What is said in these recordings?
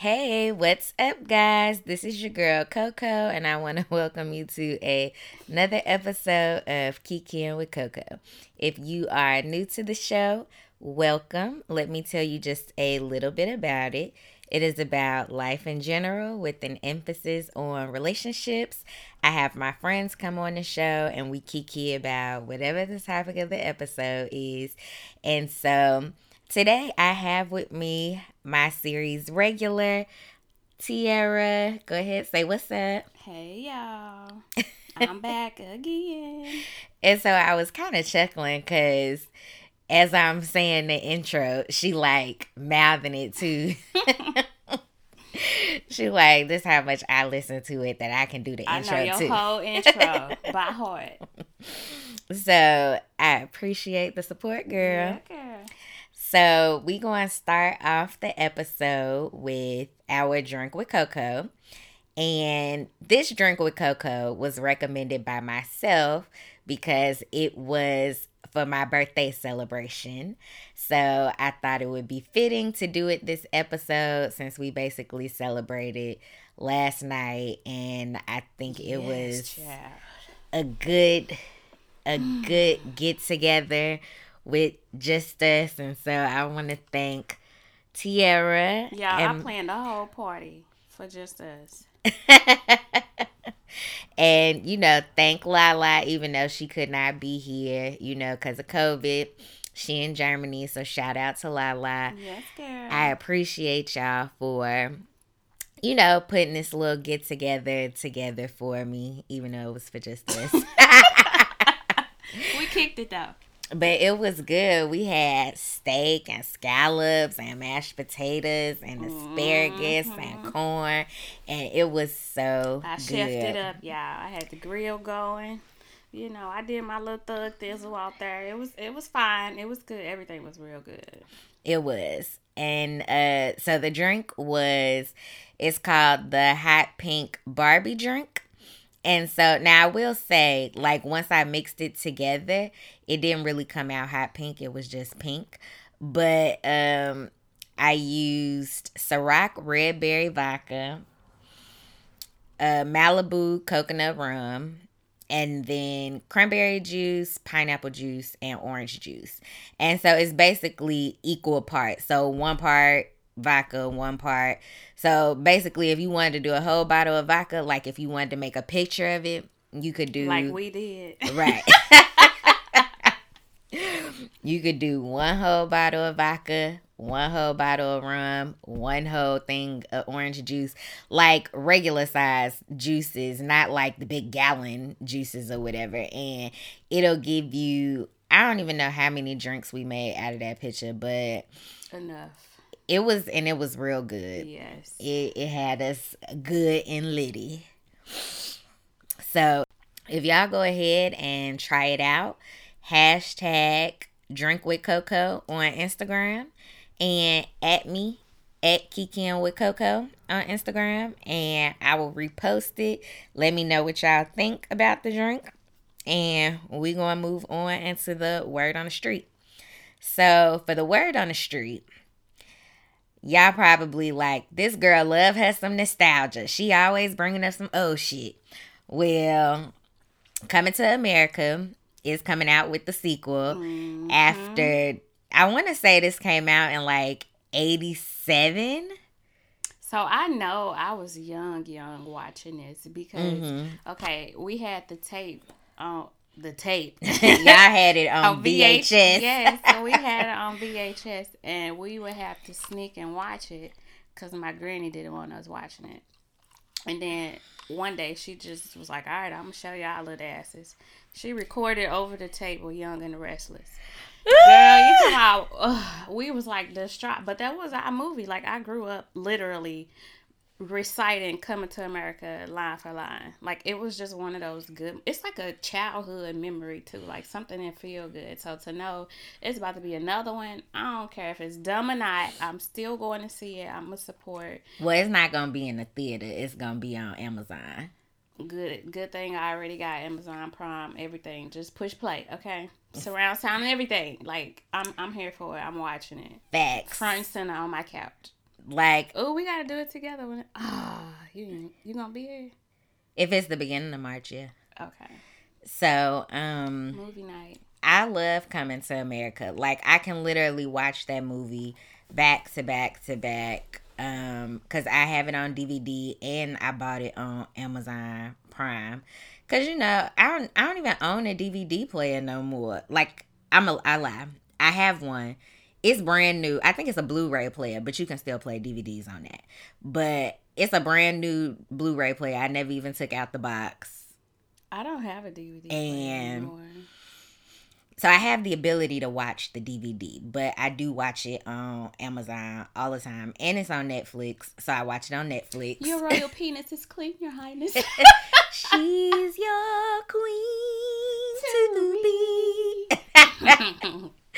Hey, what's up, guys? This is your girl Coco, and I want to welcome you to a, another episode of Kikiing with Coco. If you are new to the show, welcome. Let me tell you just a little bit about it. It is about life in general with an emphasis on relationships. I have my friends come on the show and we kiki about whatever the topic of the episode is. And so today I have with me my series regular, Tiara. Go ahead, say what's up. Hey y'all. I'm back again. And so I was kind of chuckling because as I'm saying the intro, she like mouthing it too. she like this how much I listen to it that I can do the I intro know your too. whole intro by heart. So I appreciate the support, girl. Yeah, girl. So we going to start off the episode with our drink with Coco. And this drink with Coco was recommended by myself because it was for my birthday celebration. So I thought it would be fitting to do it this episode since we basically celebrated last night and I think it Yes, was child. a good a good get together with just us and so I want to thank Tiara Yeah, I planned the whole party for just us. and you know thank Lala even though she could not be here you know cuz of COVID she in Germany so shout out to Lala Yes, girl. I appreciate y'all for you know putting this little get together together for me even though it was for just us we kicked it though. But it was good. We had steak and scallops and mashed potatoes and asparagus and corn, and it was so I good. chefed it up, y'all. I had the grill going. You know, I did my little thug thizzle out there. It was it was fine. It was good. Everything was real good. It was, and uh, so the drink was. It's called the hot pink Barbie drink. And so now I will say, like, once I mixed it together, it didn't really come out hot pink. It was just pink. But um I used Ciroc red berry vodka, uh, Malibu coconut rum, and then cranberry juice, pineapple juice, and orange juice. And so it's basically equal parts. So one part vodka, one part. So basically, if you wanted to do a whole bottle of vodka, like if you wanted to make a picture of it, you could do Like we did. Right. you could do one whole bottle of vodka, one whole bottle of rum, one whole thing of orange juice, like regular size juices, not like the big gallon juices or whatever. And it'll give you, I don't even know how many drinks we made out of that picture, but Enough. It was, and it was real good Yes. it, it had us good and litty. So if y'all go ahead and try it out, hashtag drink with Coco on Instagram and at me at Kikiing with Coco on Instagram and I will repost it. Let me know what y'all think about the drink. And we gonna move on into the word on the street. So for the word on the street, y'all probably like this girl love her some nostalgia. She always bringing up some old shit. Well, Coming to America is coming out with the sequel Mhm. after I want to say this came out in like 87. So I know I was young, young watching this because Mhm. okay, we had the tape on the tape. y'all had it on, on VHS. Yes, so we had it on VHS, and we would have to sneak and watch it because my granny didn't want us watching it. And then one day she just was like, "All right, I'm gonna show y'all little asses." She recorded over the tape with Young and the Restless. Girl, you about? ugh, we was like distraught, but that was our movie. Like I grew up literally reciting "Coming to America" line for line. Like it was just one of those good. It's like a childhood memory too, like something that feel good. So to know it's about to be another one, I don't care if it's dumb or not. I'm still going to see it. I'm gonna support. Well, it's not gonna be in the theater. It's gonna be on Amazon. Good, good thing I already got Amazon Prime. Everything, just push play. Okay, surround sound and everything. Like I'm, I'm here for it. I'm watching it. Facts. Front and center on my couch. Like, oh, we gotta do it together. When ah, you you gonna be here? If it's the beginning of March, yeah. Okay. So, um, movie night. I love Coming to America. Like, I can literally watch that movie back to back to back. Um, cause I have it on DVD and I bought it on Amazon Prime. Cause you know, I don't, I don't even own a DVD player no more. Like, I'm a, I lie. I have one. It's brand new. I think it's a Blu-ray player, but you can still play DVDs on that. But it's a brand new Blu-ray player. I never even took out the box. I don't have a DVD and anymore. So I have the ability to watch the DVD, but I do watch it on Amazon all the time, and it's on Netflix. So I watch it on Netflix. Your royal penis is clean, Your Highness. She's your queen to be.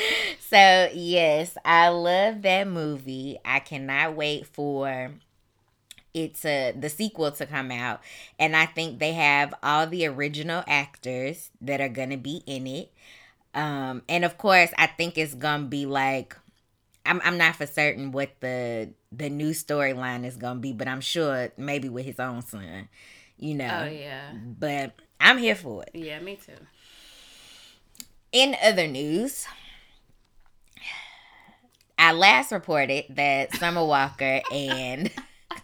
so yes, I love that movie. I cannot wait for it's a the sequel to come out. And i think they have all the original actors that are gonna be in it. Um and of course i think it's gonna be like i'm, I'm not for certain what the the new storyline is gonna be but i'm sure maybe with his own son you know? Oh yeah. But i'm here for it. Yeah me too. In other news I last reported that Summer Walker and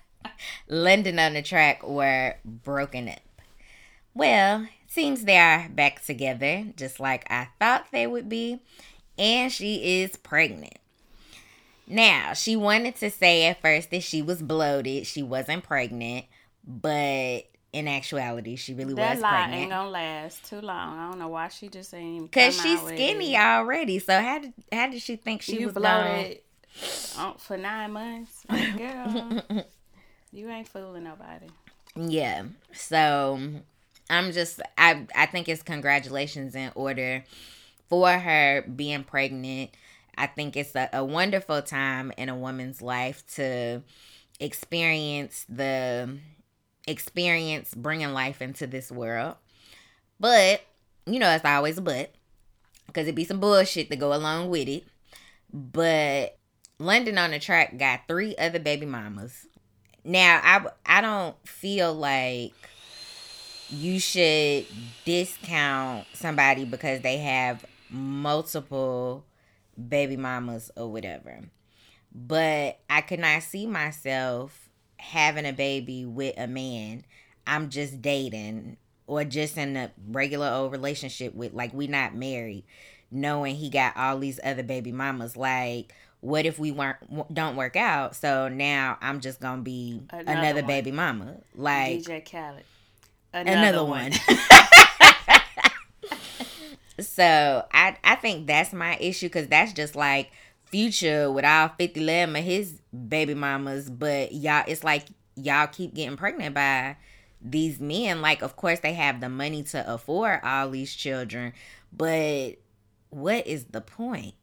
London on the Track were broken up. Well, seems they are back together, just like I thought they would be, and she is pregnant. Now, she wanted to say at first that she was bloated, she wasn't pregnant, but in actuality, she really that was pregnant. That lie ain't gonna last too long. I don't know why she just ain't. Cause she's skinny already. So how did how did she think she you was bloated gonna... Uh, for nine months, girl? You ain't fooling nobody. Yeah. So I'm just I I think it's congratulations in order for her being pregnant. I think it's a, a wonderful time in a woman's life to experience the experience bringing life into this world. But, you know, it's always a but because it'd be some bullshit to go along with it. But London on the Track got three other baby mamas. Now, I I don't feel like you should discount somebody because they have multiple baby mamas or whatever. But I could not see myself having a baby with a man I'm just dating or just in a regular old relationship with like we not married knowing he got all these other baby mamas like what if we weren't don't work out? So now I'm just gonna be another, another baby mama, like DJ Khaled. Another, another one. one. so I I think that's my issue because that's just like Future with all 50 lemon of his baby mamas, but y'all it's like y'all keep getting pregnant by these men. Like, of course, they have the money to afford all these children, but what is the point?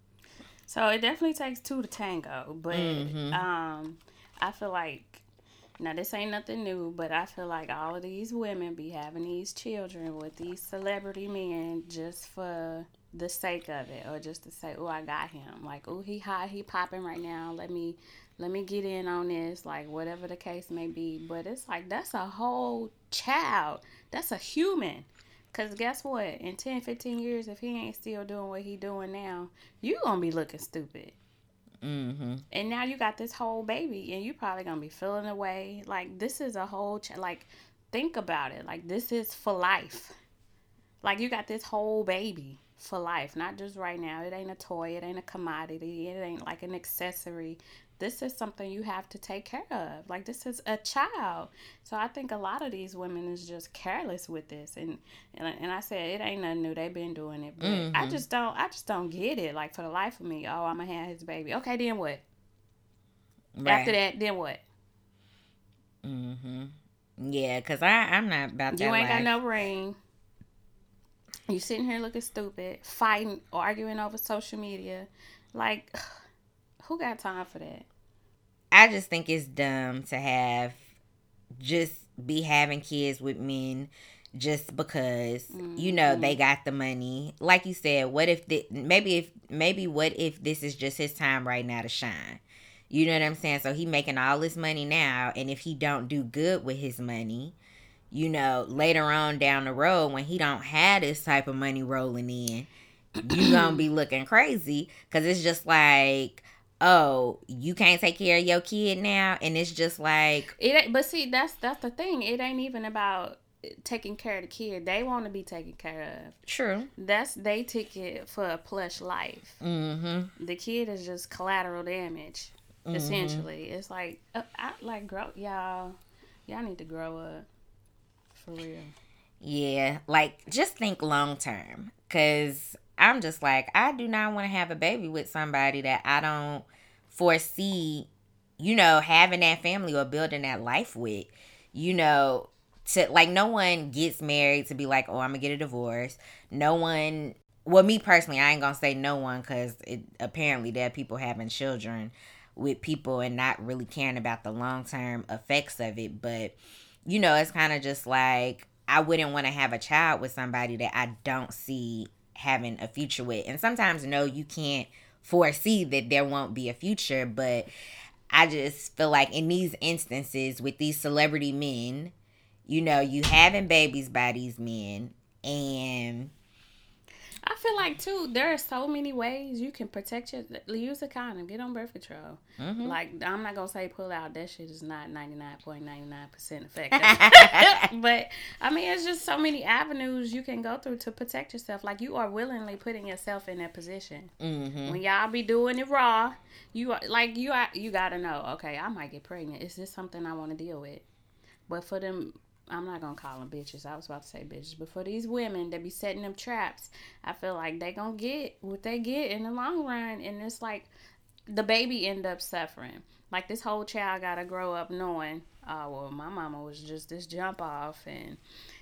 So it definitely takes two to tango, but mm-hmm. um, I feel like now this ain't nothing new, but I feel like all of these women be having these children with these celebrity men just for the sake of it, or just to say, "Oh, I got him." Like, "Oh, he hot, he popping right now. Let me." Let me get in on this, like whatever the case may be. But it's like that's a whole child. That's a human because guess what? In 10, 15 years, if he ain't still doing what he doing now, you going to be looking stupid. Mm-hmm. And now you got this whole baby, and you probably going to be feeling away. Like, this is a whole, ch- like, think about it. Like, this is for life. Like, you got this whole baby for life, not just right now. It ain't a toy, it ain't a commodity, it ain't like an accessory this is something you have to take care of. Like this is a child. So I think a lot of these women is just careless with this. And and, and I said it ain't nothing new. They've been doing it. But mm-hmm. I just don't I just don't get it. Like for the life of me, oh, I'm gonna have his baby. Okay, then what? Right. After that, then what? Mhm. Yeah, cause I I'm not about that. You ain't life. got no ring. You sitting here looking stupid, fighting, arguing over social media, like. Who got time for that? I just think it's dumb to have just be having kids with men just because mm-hmm. you know they mm-hmm. got the money. Like you said, what if the, maybe if maybe what if this is just his time right now to shine? You know what I'm saying? So he making all this money now, and if he don't do good with his money, you know, later on down the road when he don't have this type of money rolling in, you gonna be looking crazy. Because it's just like oh you can't take care of your kid now. And it's just like it but see that's that's the thing. It ain't even about taking care of the kid. They want to be taken care of. True. That's they ticket for a plush life. Mm-hmm. the kid is just collateral damage mm-hmm. essentially. It's like uh, I, like grow y'all y'all need to grow up for real yeah like just think long term because I'm just like, I do not want to have a baby with somebody that I don't foresee, you know, having that family or building that life with. You know, to like no one gets married to be like, oh, I'm gonna get a divorce. No one, well, me personally, I ain't gonna say no one because it apparently there are people having children with people and not really caring about the long term effects of it. But you know, it's kind of just like I wouldn't want to have a child with somebody that I don't see having a future with. And sometimes, no, you can't foresee that there won't be a future, but I just feel like in these instances with these celebrity men, you know, you having babies by these men and I feel like too, there are so many ways you can protect your use a condom, get on birth control. Mm-hmm. Like I'm not gonna say pull out. That shit is not ninety nine point ninety nine percent effective. but I mean, it's just so many avenues you can go through to protect yourself. Like you are willingly putting yourself in that position. Mm-hmm. When y'all be doing it raw, you are like you are you gotta know. Okay, I might get pregnant. Is this something I want to deal with? But for them I'm not gonna call them bitches. I was about to say bitches, but for these women that be setting them traps, I feel like they gonna get what they get in the long run, and it's like the baby end up suffering. Like this whole child gotta grow up knowing, oh well, my mama was just this jump off, and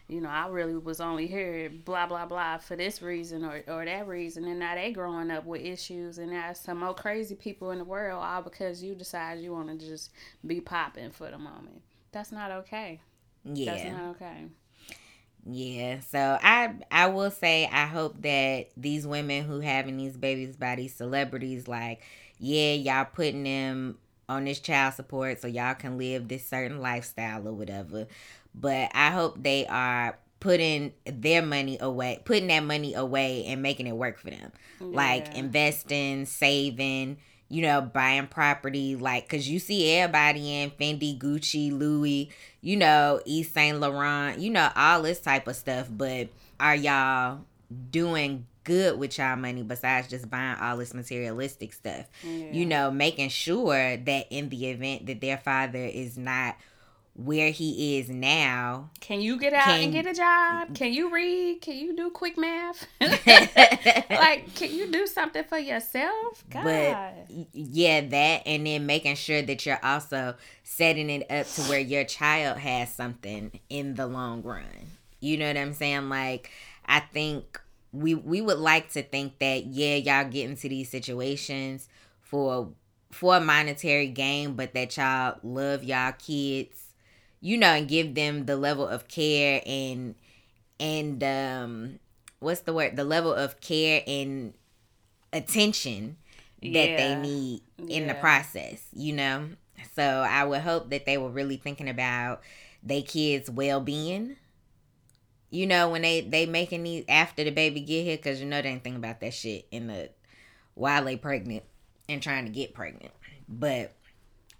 you know I really was only here, blah blah blah, for this reason or or that reason, and now they growing up with issues, and now some more crazy people in the world, all because you decide you want to just be popping for the moment. That's not okay. Yeah. Okay. Yeah, so I I will say I hope that these women who having these babies by these celebrities, like, yeah, y'all putting them on this child support so y'all can live this certain lifestyle or whatever. But I hope they are putting their money away, putting that money away and making it work for them. Yeah. Like investing, saving, you know, buying property, like, cause you see everybody in Fendi, Gucci, Louis, you know, Yves Saint Laurent, you know, all this type of stuff. But are y'all doing good with y'all money besides just buying all this materialistic stuff? Yeah. You know, making sure that in the event that their father is not where he is now. Can you get out can, and get a job? Can you read? Can you do quick math? like, can you do something for yourself? God. But yeah, that and then making sure that you're also setting it up to where your child has something in the long run. You know what I'm saying? Like, I think we we would like to think that yeah, y'all get into these situations for for a monetary gain, but that y'all love y'all kids you know, and give them the level of care and and um what's the word? The level of care and attention that yeah. they need in yeah. the process, you know? So I would hope that they were really thinking about their kids' well being. You know, when they they making these after the baby get here, cause you know they ain't thinking about that shit in the while they pregnant and trying to get pregnant. But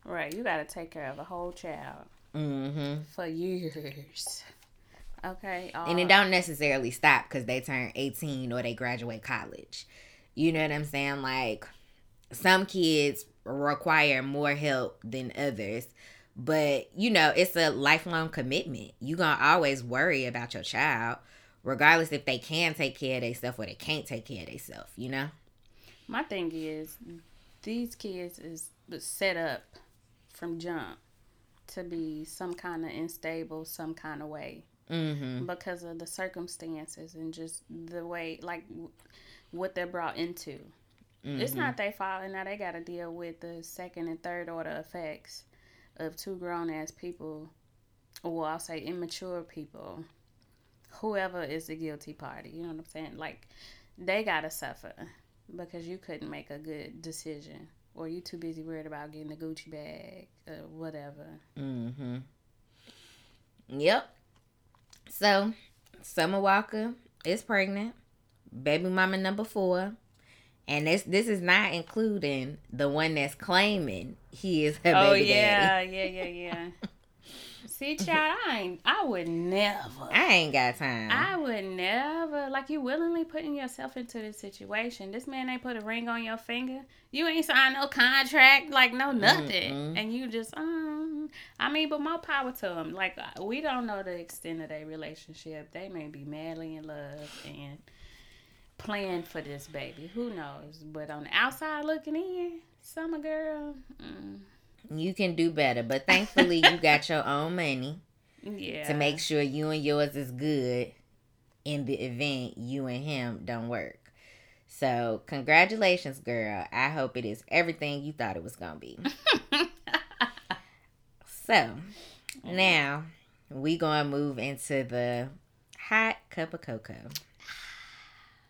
right, you got to take care of the whole child mm-hmm. for years. Okay. Uh, and it don't necessarily stop because they turn 18 or they graduate college. You know what I'm saying? Like some kids require more help than others. But, you know, it's a lifelong commitment. You're going to always worry about your child, regardless if they can take care of themselves or they can't take care of themselves, you know? My thing is, these kids is set up from jump to be some kind of unstable, some kind of way. Mm-hmm. Because of the circumstances and just the way, like, what they're brought into. Mm-hmm. It's not their fault, and now they got to deal with the second and third order effects of two grown ass people, or I'll say immature people, whoever is the guilty party. You know what I'm saying? Like, they got to suffer because you couldn't make a good decision or you too busy worried about getting the Gucci bag, or whatever. Mm-hmm. Yep. So, Summer Walker is pregnant. Baby mama number four. And this this is not including the one that's claiming he is her baby. oh, baby yeah, daddy. yeah, yeah, yeah. See, child, I ain't. I would never. I ain't got time. I would never. Like you willingly putting yourself into this situation. This man ain't put a ring on your finger. You ain't signed no contract. Like no nothing. Mm-mm. And you just um. I mean, but more power to them. Like uh, we don't know the extent of their relationship. They may be madly in love and plan for this baby. Who knows? But on the outside looking in, summer girl. Mm, you can do better, but thankfully you got your own money yeah. to make sure you and yours is good in the event you and him don't work. So, congratulations, girl. I hope it is everything you thought it was going to be. so, now we going to move into the hot cup of cocoa.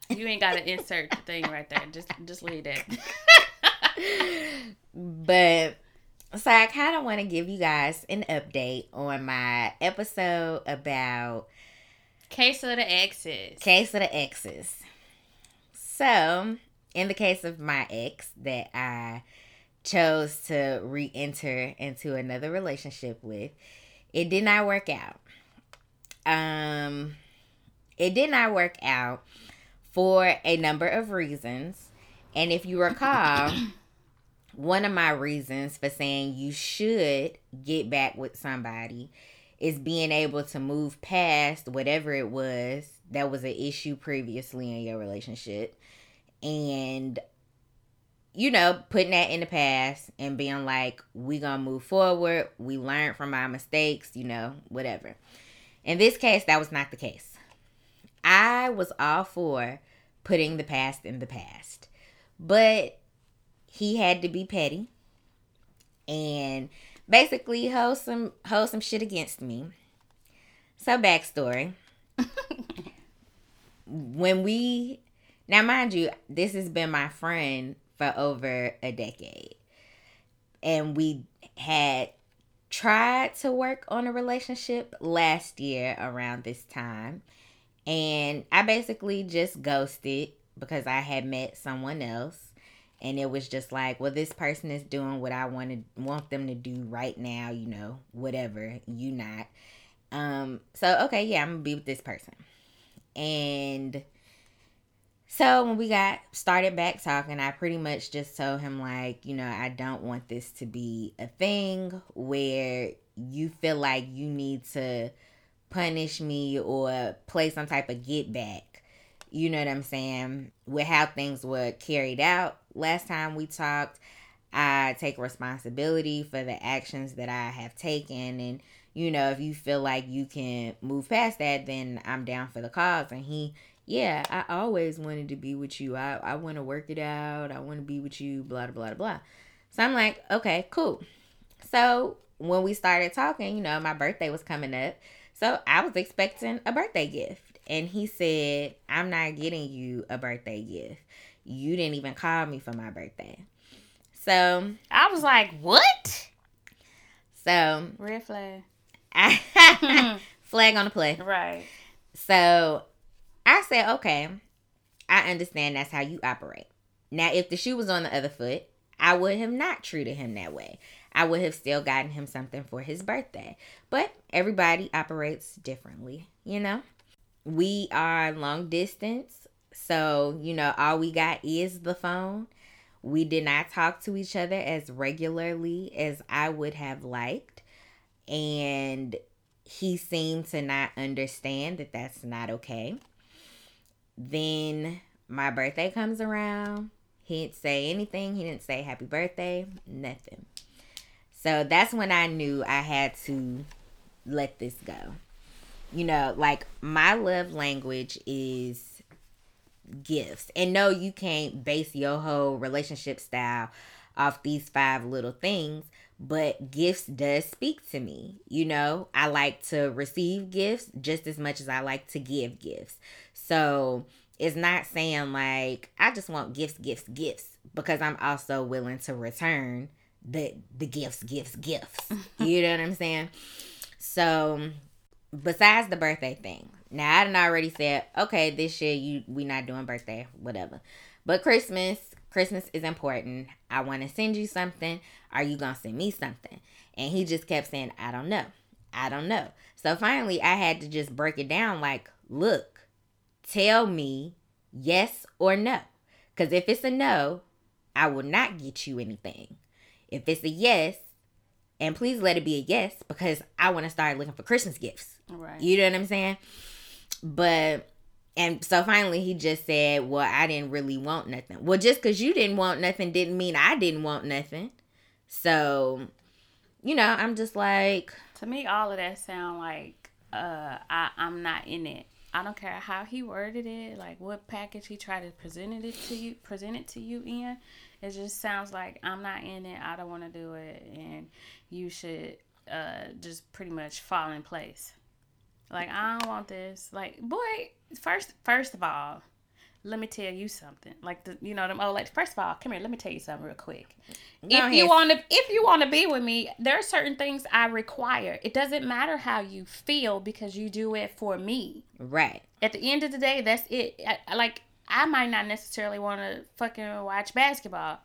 You ain't got to insert the thing right there. Just just leave that. But so I kind of want to give you guys an update on my episode about Case of the exes. case of the exes. So, in the case of my ex that I chose to re-enter into another relationship with, it did not work out. Um it did not work out for a number of reasons. And if you recall, one of my reasons for saying you should get back with somebody is being able to move past whatever it was that was an issue previously in your relationship and you know putting that in the past and being like we gonna move forward. We learned from our mistakes you know whatever. In this case that was not the case. I was all for putting the past in the past but he had to be petty and basically hold some hold some shit against me. So backstory. when we now mind you, this has been my friend for over a decade. And we had tried to work on a relationship last year around this time. And I basically just ghosted because I had met someone else and it was just like well this person is doing what i wanted want them to do right now you know whatever you not. Um so okay yeah i'm gonna be with this person. And so when we got started back talking i pretty much just told him like you know i don't want this to be a thing where you feel like you need to punish me or play some type of get back. You know what I'm saying, with how things were carried out last time we talked. I take responsibility for the actions that I have taken. And, you know, if you feel like you can move past that, then I'm down for the cause. And he, yeah, I always wanted to be with you. I, I want to work it out. I want to be with you, blah, blah, blah, blah. So I'm like, okay, cool. So when we started talking, you know, my birthday was coming up. So I was expecting a birthday gift and he said, I'm not getting you a birthday gift. You didn't even call me for my birthday. So I was like, what? So red flag. I, flag on the play. Right. So I said, okay, I understand that's how you operate. Now, if the shoe was on the other foot, I would have not treated him that way. I would have still gotten him something for his birthday. But everybody operates differently, you know? we are long distance. So, you know, all we got is the phone. We did not talk to each other as regularly as I would have liked. And he seemed to not understand that that's not okay. Then my birthday comes around. He didn't say anything. He didn't say happy birthday, nothing. So that's when I knew I had to let this go you know, like my love language is gifts. And no, you can't base your whole relationship style off these five little things, but gifts does speak to me. You know, I like to receive gifts just as much as I like to give gifts. So, it's not saying like I just want gifts, gifts, gifts because I'm also willing to return the the gifts, gifts, gifts. you know what I'm saying? So besides the birthday thing, now I done already said, okay, this year you we not doing birthday, whatever. But Christmas, Christmas is important. I want to send you something. Are you gonna send me something? And he just kept saying, I don't know. I don't know. So finally I had to just break it down like, look, tell me yes or no. Because if it's a no, I will not get you anything. If it's a yes, and please let it be a yes because I want to start looking for Christmas gifts. Right. You know what I'm saying? But and so finally he just said, "Well, I didn't really want nothing." Well, just cuz you didn't want nothing didn't mean I didn't want nothing. So, you know, I'm just like to me all of that sound like uh I I'm not in it. I don't care how he worded it, like what package he tried to present it to you, present it to you in. It just sounds like I'm not in it. I don't want to do it, and you should uh, just pretty much fall in place. Like I don't want this. Like boy, first first of all, let me tell you something. Like the you know them oh like first of all, come here, let me tell you something real quick. Go if ahead. you want to if you want to be with me, there are certain things I require. It doesn't matter how you feel because you do it for me. Right. At the end of the day, that's it. I, like I might not necessarily want to fucking watch basketball.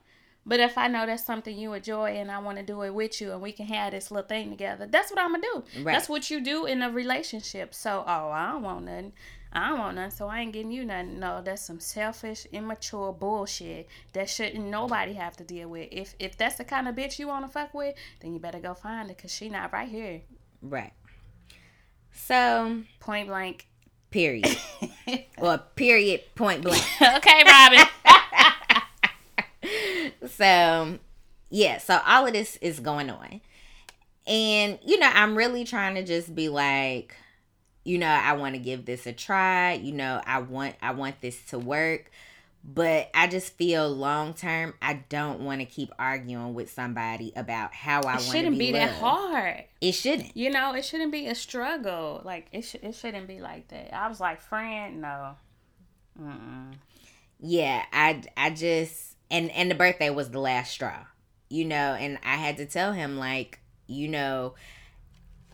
But if I know that's something you enjoy and I want to do it with you and we can have this little thing together, that's what I'm gonna do. Right. That's what you do in a relationship. So, oh, I don't want nothing. I don't want nothing, so I ain't getting you nothing. No, that's some selfish, immature bullshit that shouldn't nobody have to deal with. If if that's the kind of bitch you want to fuck with, then you better go find it because she not right here. Right. So point blank. Period. or period. Point blank. okay, Robin. so yeah, so all of this is going on. And you know, I'm really trying to just be like you know, I want to give this a try. You know, I want I want this to work. But I just feel long term, I don't want to keep arguing with somebody about how I want to be. It shouldn't be loved. that hard. It shouldn't. You know, it shouldn't be a struggle. Like it, sh- it shouldn't be like that. I was like, friend, no. Mm-mm. Yeah, I I just and and the birthday was the last straw, you know, and I had to tell him like, you know,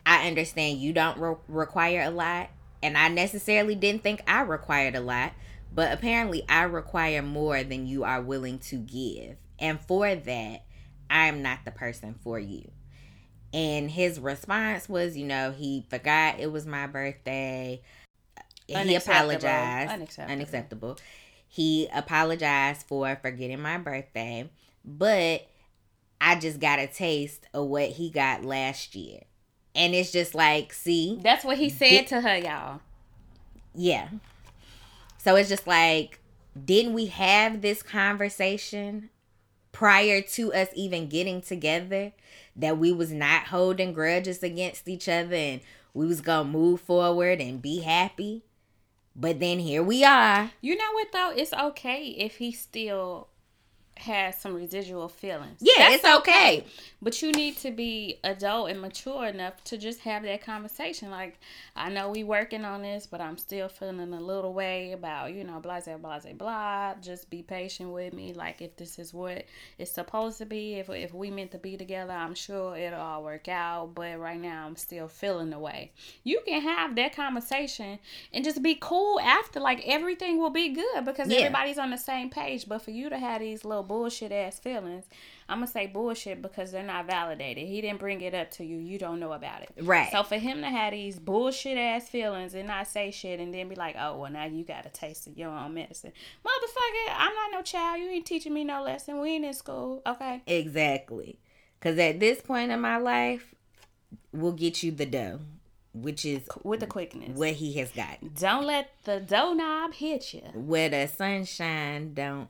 I understand you don't re- require a lot, and I necessarily didn't think I required a lot, but apparently I require more than you are willing to give. And for that, I am not the person for you. And his response was, you know, he forgot it was my birthday. He apologized. Unacceptable. Unacceptable. He apologized for forgetting my birthday, but I just got a taste of what he got last year. And it's just like, see, that's what he said to her, y'all. Yeah. So it's just like, didn't we have this conversation prior to us even getting together that we was not holding grudges against each other and we was gonna move forward and be happy? But then here we are. You know what though? It's okay if he still has some residual feelings. Yeah, That's it's okay. okay. But you need to be adult and mature enough to just have that conversation. Like, I know we working on this, but I'm still feeling a little way about, you know, blah, blah, blah, blah. Just be patient with me. Like, if this is what it's supposed to be, if, if we meant to be together, I'm sure it'll all work out. But right now, I'm still feeling the way. You can have that conversation and just be cool after. Like, everything will be good because yeah. everybody's on the same page. But for you to have these little bullshit ass feelings. I'm gonna say bullshit because they're not validated. He didn't bring it up to you. You don't know about it. Right. So for him to have these bullshit ass feelings and not say shit and then be like, oh well now you got a taste of your own medicine. Motherfucker, I'm not no child. You ain't teaching me no lesson. We ain't in school. Okay. Exactly. Cause at this point in my life, we'll get you the dough which is with the quickness what he has got. Don't let the dough knob hit you. Where the sunshine don't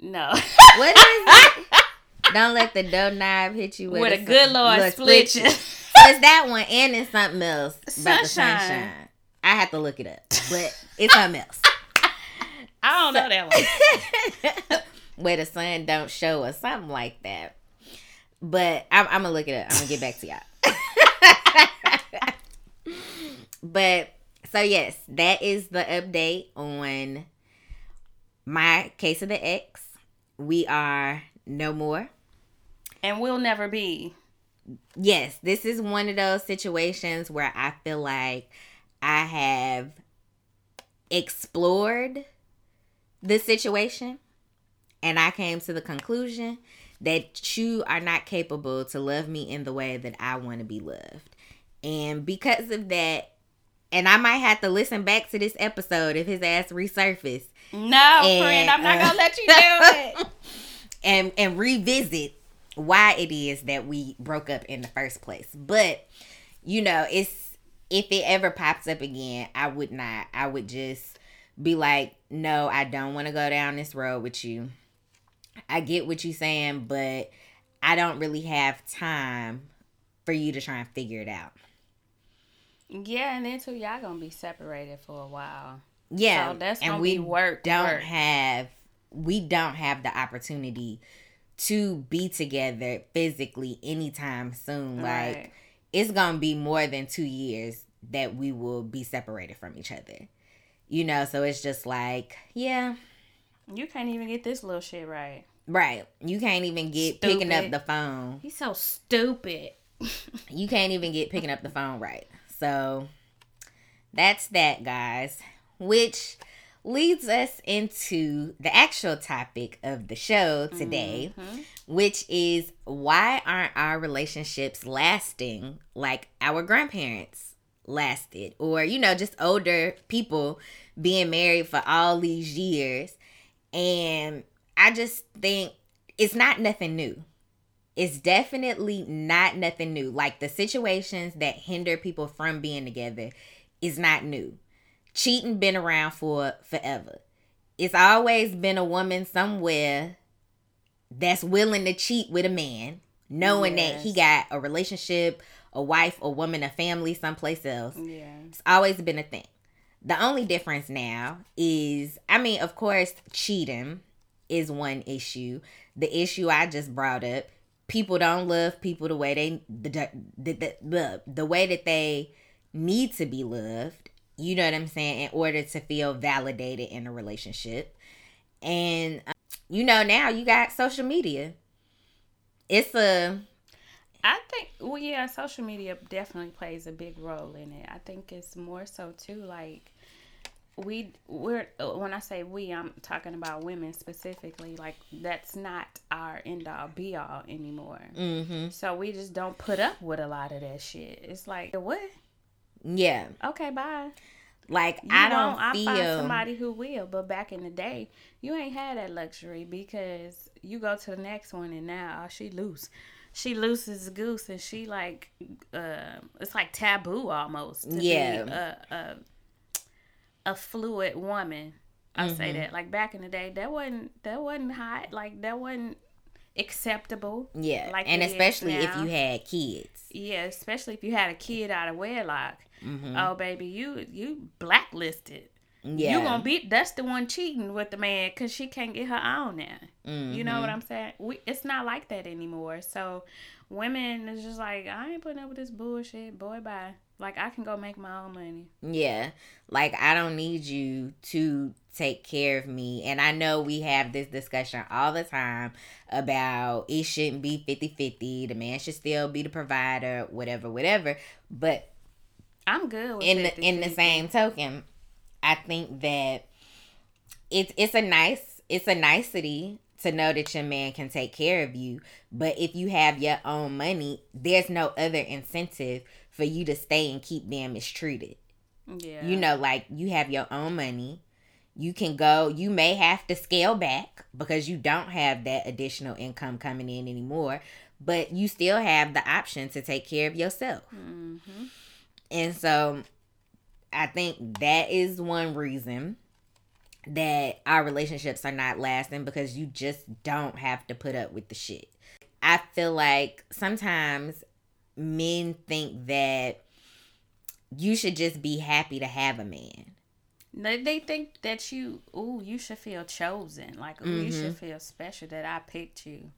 no. What is it? Don't let the doorknob hit you with, with a good Lord split you. it's that one and it's something else about the sunshine. I have to look it up, but it's something else. I don't so, know that one. Where the sun don't show or something like that. But I'm, I'm gonna look it up. I'm gonna get back to y'all. but so yes, that is the update on my case of the ex, we are no more. And we'll never be. Yes, this is one of those situations where I feel like I have explored the situation and I came to the conclusion that you are not capable to love me in the way that I want to be loved. And because of that, and I might have to listen back to this episode if his ass resurface. No, and, friend, I'm not uh, gonna let you do it. and and revisit why it is that we broke up in the first place. But you know, it's if it ever pops up again, I would not. I would just be like, no, I don't want to go down this road with you. I get what you're saying, but I don't really have time for you to try and figure it out. Yeah, and then too, y'all gonna be separated for a while. Yeah, so that's and we work. Don't work. have we don't have the opportunity to be together physically anytime soon. Right. Like it's gonna be more than two years that we will be separated from each other. You know, so it's just like, yeah. You can't even get this little shit right. Right. You can't even get stupid. picking up the phone. He's so stupid. you can't even get picking up the phone right. So that's that, guys. Which leads us into the actual topic of the show today, mm-hmm. which is why aren't our relationships lasting like our grandparents lasted? Or, you know, just older people being married for all these years. And I just think it's not nothing new. It's definitely not nothing new. Like the situations that hinder people from being together is not new cheating been around for forever. It's always been a woman somewhere that's willing to cheat with a man, knowing yes. that he got a relationship, a wife, a woman, a family someplace else. Yeah. It's always been a thing. The only difference now is, I mean, of course, cheating is one issue. The issue I just brought up, people don't love people the way they the the, the, the, way that they need to be loved you know what I'm saying, in order to feel validated in a relationship. And um, you know, now you got social media. It's a I think well yeah, social media definitely plays a big role in it. I think it's more so too like we we're when I say we, I'm talking about women specifically. Like that's not our end all be all anymore. Mm-hmm. So we just don't put up with a lot of that shit. It's like what? Yeah. Okay, bye. Like you I don't I feel find somebody who will, but back in the day, you ain't had that luxury because you go to the next one and now oh, she loose. She loses goose and she like uh it's like taboo almost to yeah. be a, a, a fluid woman. I mm-hmm. say that. Like back in the day, that wasn't that wasn't hot. Like that wasn't acceptable. Yeah. Like and especially if you had kids. Yeah, especially if you had a kid out of wedlock. Mm-hmm. Oh, baby, you you blacklisted. Yeah. You gonna be that's the one cheating with the man because she can't get her own now. Mm-hmm. You know what mm-hmm. I'm saying? We it's not like that anymore. So women is just like I ain't putting up with this bullshit. Boy, bye. Like I can go make my own money. Yeah. Like I don't need you to take care of me. And I know we have this discussion all the time about it shouldn't be 50-50. The man should still be the provider, whatever, whatever. But I'm good in the in the same token, I think that it's it's a nice it's a nicety to know that your man can take care of you. But if you have your own money, there's no other incentive for you to stay and keep being mistreated. Yeah. You know, like you have your own money. You can go, you may have to scale back because you don't have that additional income coming in anymore, but you still have the option to take care of yourself. Mm-hmm. And so I think that is one reason that our relationships are not lasting because you just don't have to put up with the shit. I feel like sometimes men think that you should just be happy to have a man. They, they think that you, oh, you should feel chosen. Like, oh, mm-hmm. you should feel special that I picked you.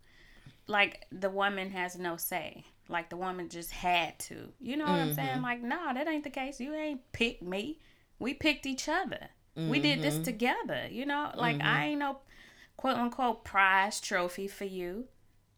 Like, the woman has no say. Like the woman just had to. You know what mm-hmm. I'm saying? Mm-hmm. Like, no, that ain't the case. You ain't picked me. We picked each other. Mm-hmm. We did this mm-hmm. together, you know? Like mm-hmm. I ain't no quote unquote prize trophy for you.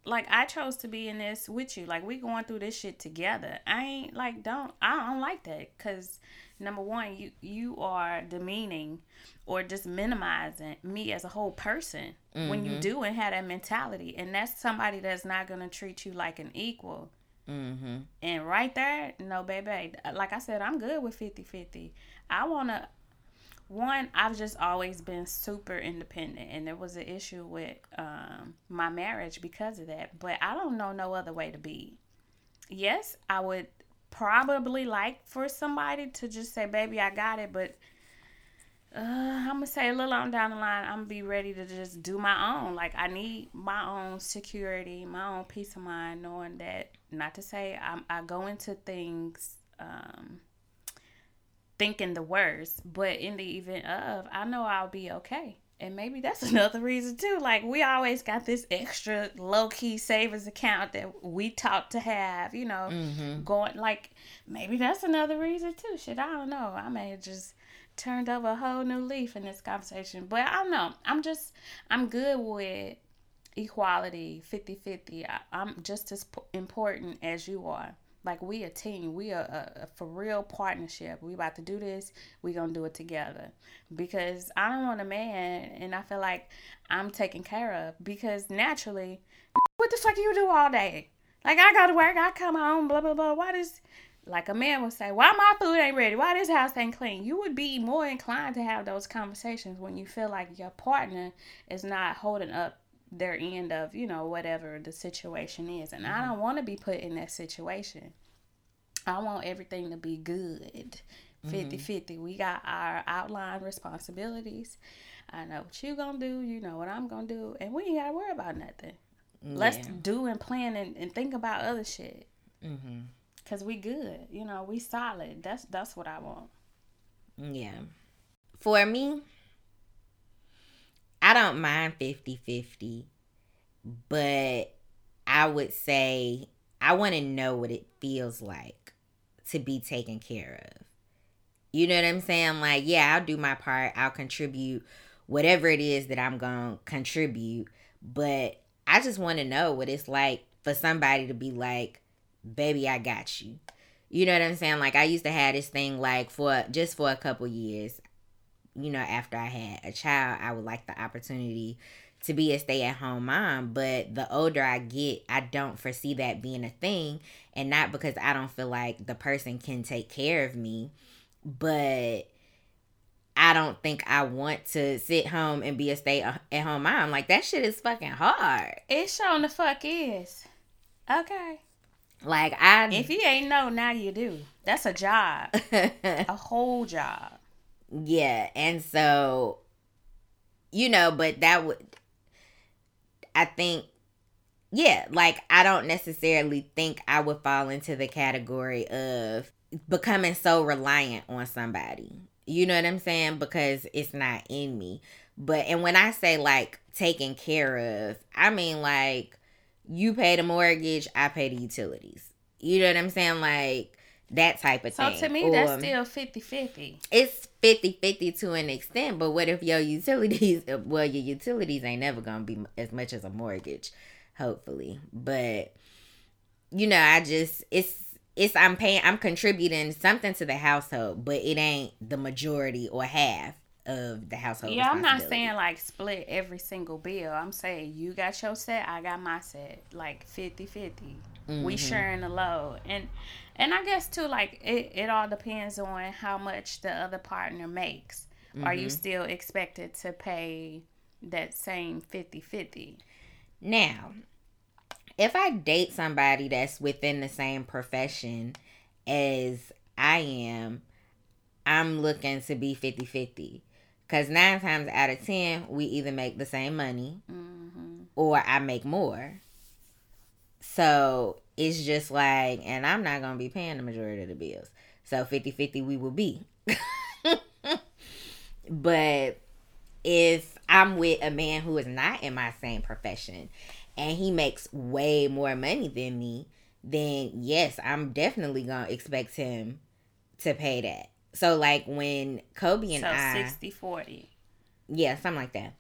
Like I chose to be in this with you. Like we going through this shit together. I ain't like don't I don't like that cuz number 1 you you are demeaning or just minimizing me as a whole person mm-hmm. when you mm-hmm. do and have that mentality and that's somebody that's not going to treat you like an equal. Mm-hmm. And right there, no, baby. Like I said, I'm good with 50 50. I want to one i've just always been super independent and there was an issue with um, my marriage because of that but i don't know no other way to be. Yes i would probably like for somebody to just say baby i got it but uh, i'm gonna say a little on down the line i'm gonna be ready to just do my own. Like i need my own security my own peace of mind knowing that not to say I'm, i go into things um, thinking the worst, but in the event of, I know I'll be okay. And maybe that's another reason too. Like we always got this extra low key savings account that we taught to have, you know, mm-hmm. going like maybe that's another reason too. Shit, I don't know. I may have just turned over a whole new leaf in this conversation. But I don't know. I'm just I'm good with equality 50-50. I, I'm just as important as you are. Like we a team. We are a, a, for real partnership. We about to do this. We gonna do it together. Because I don't want a man, and I feel like I'm taken care of. Because naturally, what the fuck you do all day? Like I go to work, I come home, blah blah blah. Why does like a man would say, Why my food ain't ready? Why this house ain't clean? You would be more inclined to have those conversations when you feel like your partner is not holding up their end of, you know, whatever the situation is. And mm-hmm. I don't want to be put in that situation. I want everything to be good. 50 mm-hmm. 50. We got our outline responsibilities. I know what you gonna do, you know what I'm gonna do, and we ain't gotta worry about nothing. Yeah. Let's do and plan and, and think about other shit. Mm-hmm. Cause we good, you know, we solid. That's that's what I want. Yeah. For me, I don't mind 50 50, but I would say I want to know what it feels like to be taken care of. You know what I'm saying? Like, yeah, I'll do my part, I'll contribute whatever it is that I'm going to contribute, but I just want to know what it's like for somebody to be like, baby, I got you. You know what I'm saying? Like I used to have this thing like for just for a couple years you know, after I had a child, I would like the opportunity to be a stay at home mom. But the older I get, I don't foresee that being a thing. And not because I don't feel like the person can take care of me, but I don't think I want to sit home and be a stay at home mom. Like that shit is fucking hard. It showing the fuck is. Okay. Like I If you ain't know, now you do. That's a job. a whole job. Yeah, and so you know, but that would I think yeah, like I don't necessarily think I would fall into the category of becoming so reliant on somebody. You know what I'm saying? Because it's not in me. But and when I say like taken care of, I mean like you pay the mortgage, I pay the utilities. You know what I'm saying? Like that type of so thing. So to me, or, that's um, still 50 50. It's 50 50 to an extent, but what if your utilities, well, your utilities ain't never going to be as much as a mortgage, hopefully. But, you know, I just, it's, it's, I'm paying, I'm contributing something to the household, but it ain't the majority or half of the household. Yeah, I'm not saying like split every single bill. I'm saying you got your set, I got my set, like 50 50. Mm-hmm. We sharing the load. And and I guess too, like it, it all depends on how much the other partner makes. Mm-hmm. Are you mm-hmm. still expected to pay that same 50 50? Now, if I date somebody that's within the same profession as I am, I'm looking to be 50 50. Because nine times out of 10, we either make the same money mm-hmm. or I make more. So it's just like, and I'm not going to be paying the majority of the bills. So 50 50 we will be. but if I'm with a man who is not in my same profession and he makes way more money than me, then yes, I'm definitely going to expect him to pay that. So like when Kobe and so I 60 40. Yeah, something like that.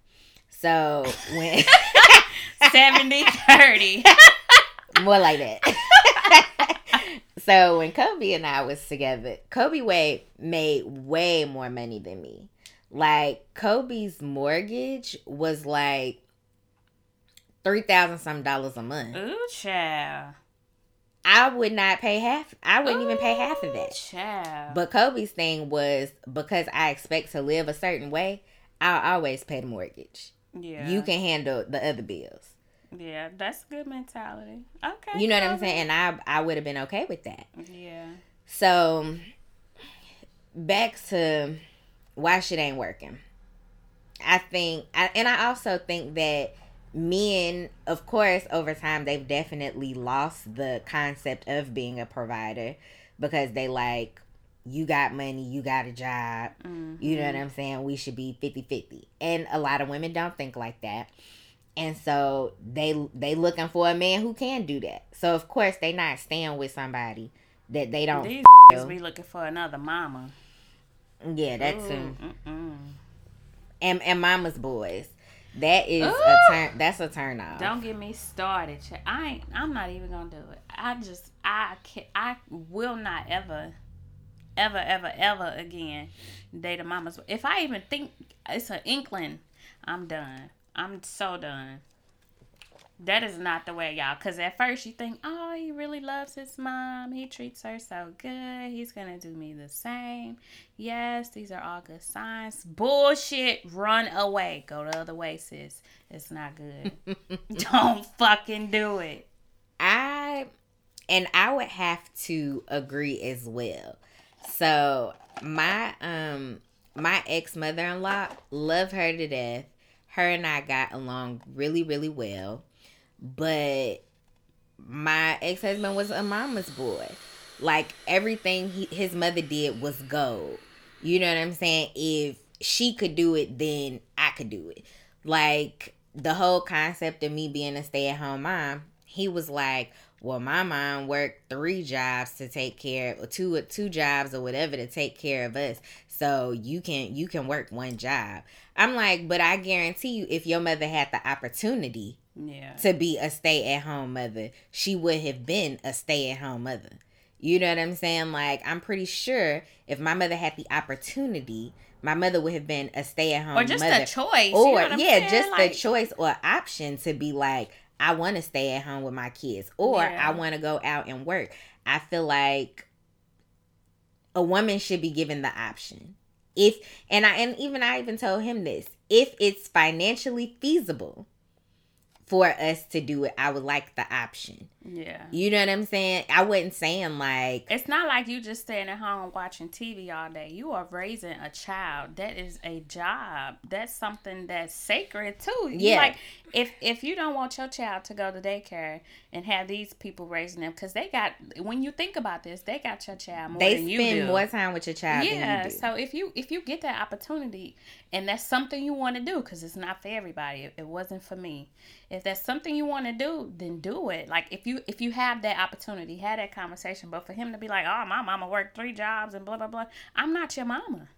So when 70 30. more like that. so when Kobe and I was together, Kobe way made way more money than me. Like Kobe's mortgage was like three thousand some dollars a month. Ooh, child. I would not pay half. I wouldn't even pay half of that. Child. But Kobe's thing was because I expect to live a certain way, I'll always pay the mortgage. yeah. You can handle the other bills. Yeah, that's good mentality. Okay. You know what I'm saying? And I I would have been okay with that. Yeah. So back to why shit ain't working. I think, I, and I also think that men, of course, over time they've definitely lost the concept of being a provider because they like you got money, you got a job, you know mm-hmm. what I'm saying? We should be 50-50. And a lot of women don't think like that. And so they they looking for a man who can do that. So of course they not staying with somebody that they don't These f- be looking for another mama. Yeah, that's mm-mm. And and mama's boys. That is Ooh. a turn. That's a turn off. Don't get me started. I ain't. I'm not even gonna do it. I just. I can I will not ever, ever, ever, ever again date a mama's. If I even think it's an inkling, I'm done. I'm so done. That is not the way, y'all. Because at first you think, oh, he really loves his mom. He treats her so good. He's going to do me the same. Yes, these are all good signs. Bullshit. Run away. Go the other way, sis. It's not good. Don't fucking do it. I and I would have to agree as well. So my um my ex mother in law love her to death. Her and I got along really really well, but my ex husband was a mama's boy. Like everything he, his mother did was gold. You know what I'm saying? If she could do it, then I could do it. Like the whole concept of me being a stay at home mom, he was like, "Well, my mom worked three jobs to take care of two two jobs or whatever to take care of us. So you can you can work one job." I'm like, "But I guarantee you, if your mother had the opportunity Yeah. to be a stay at home mother, she would have been a stay at home mother. You know what I'm saying? Like, I'm pretty sure if my mother had the opportunity, my mother would have been a stay at home Or just mother. a choice. you or know what I'm yeah, saying? just Like, the choice or option to be like, I want to stay at home with my kids, or Yeah. I want to go out and work. I feel like a woman should be given the option. If and I and even I even told him this. If it's financially feasible for us to do it, I would like the option. Yeah. You know what I'm saying? I wasn't saying like It's not like you just staying at home watching TV all day. You are raising a child. That is a job. That's something that's sacred too. You Yeah. Like if if you don't want your child to go to daycare and have these people raising them, because they got when you think about this, they got your child more they than you spend more time with your child yeah. than you do. So if you if you get that opportunity and that's something you want to do, because it's not for everybody. It, it wasn't for me. If that's something you want to do, then do it. Like if you if you have that opportunity, have that conversation. But for him to be like, oh, my mama worked three jobs and blah blah blah, I'm not your mama.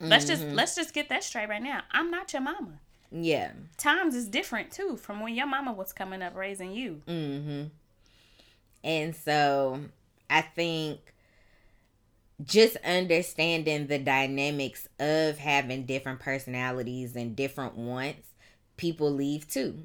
Let's just Mm-hmm. let's just get that straight right now. I'm not your mama. yeah. Times is different too from when your mama was coming up raising you. Mm-hmm. And so I think just understanding the dynamics of having different personalities and different wants, people leave too.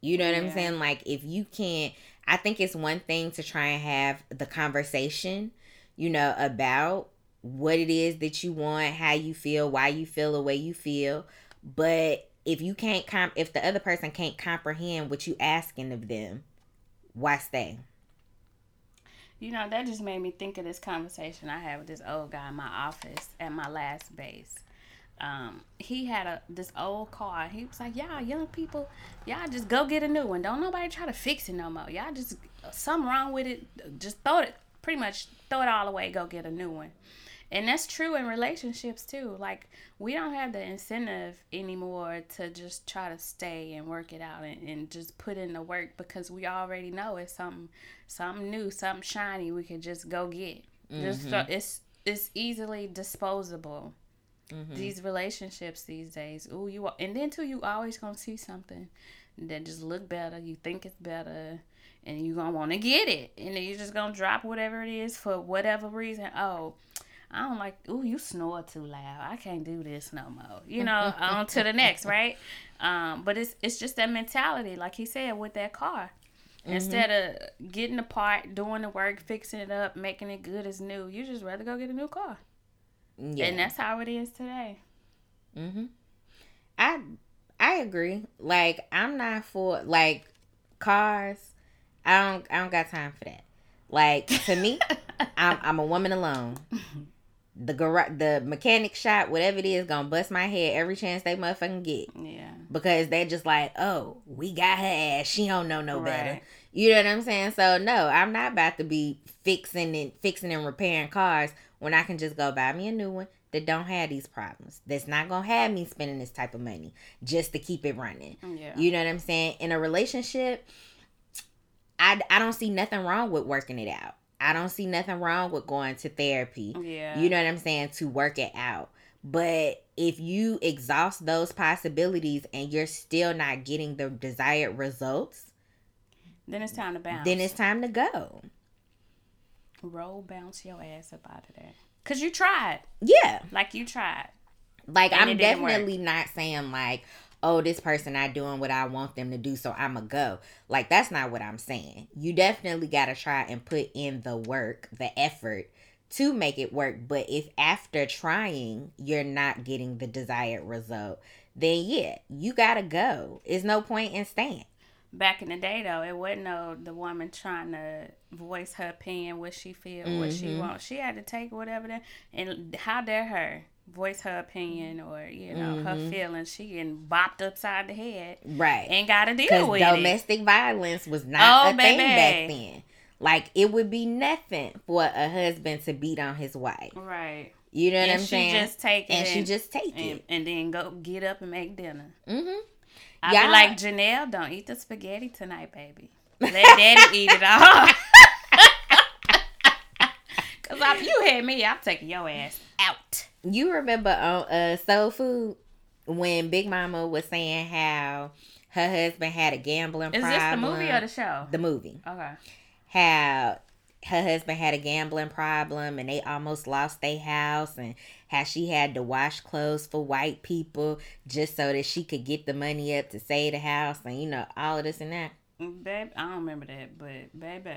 You know what I'm saying? Like if you can't I think it's one thing to try and have the conversation, you know, about what it is that you want, how you feel, why you feel the way you feel. But if you can't comp if the other person can't comprehend what you asking of them, why stay? You know, that just made me think of this conversation I had with this old guy in my office at my last base. Um, he had a this old car. He was like, "Y'all young people, y'all just go get a new one. Don't nobody try to fix it no more. Y'all just something wrong with it. Just throw it, pretty much throw it all away. Go get a new one." And that's true in relationships too. Like we don't have the incentive anymore to just try to stay and work it out and, and just put in the work because we already know it's something something new, something shiny we can just go get. Just so it's it's easily disposable. Mm-hmm. These relationships these days. Ooh, you are, and then too, you always gonna see something that just look better. You think it's better, and you gonna want to get it, and then you're just gonna drop whatever it is for whatever reason. Oh, I don't like. Ooh, you snore too loud. I can't do this no more. You know, on to the next, right? Um, but it's it's just that mentality, like he said with that car. Mm-hmm. Instead of getting the part, doing the work, fixing it up, making it good as new, you just rather go get a new car. Yeah. And that's how it is today. Mhm. I I agree. Like I'm not for like cars. I don't I don't got time for that. Like to me, I'm I'm a woman alone. The garage, the mechanic shop, whatever it is, gonna bust my head every chance they motherfucking get. Yeah. Because they just like, oh, we got her ass. She don't know no right. better. You know what I'm saying? So no, I'm not about to be fixing and fixing and repairing cars when I can just go buy me a new one that don't have these problems. That's not gonna have me spending this type of money just to keep it running. Yeah. You know what I'm saying? In a relationship, I I don't see nothing wrong with working it out. I don't see nothing wrong with going to therapy. Yeah. You know what I'm saying? To work it out. But if you exhaust those possibilities and you're still not getting the desired results, then it's time to bounce. Then it's time to go. Roll bounce your ass up out of there. Cause you tried. Yeah. Like you tried. Like I'm definitely not saying like, oh, this person not doing what I want them to do, so I'ma go. Like that's not what I'm saying. You definitely gotta try and put in the work, the effort to make it work. But if after trying you're not getting the desired result, then yeah, you gotta go. It's no point in staying back in the day though it wasn't no the woman trying to voice her opinion what she feel mm-hmm. what she mm-hmm. wants she had to take whatever that and how dare her voice her opinion or you know mm-hmm. her feelings she getting bopped upside the head right and gotta deal with it. domestic it. violence was not oh, a baby. thing back then like it would be nothing for a husband to beat on his wife right you know what and I'm saying? Just take it, and, and she just take and, it, and then go get up and make dinner. Mm-hmm. I yeah. be like, Janelle, don't eat the spaghetti tonight, baby. Let daddy eat it all. Cause I, you had me, I'm taking your ass out. You remember on uh, Soul Food when Big Mama was saying how her husband had a gambling Is problem. Is this the movie or the show? The movie. Okay. How her husband had a gambling problem and they almost lost their house and how she had to wash clothes for white people just so that she could get the money up to save the house and you know all of this and that. Babe, I don't remember that, but baby,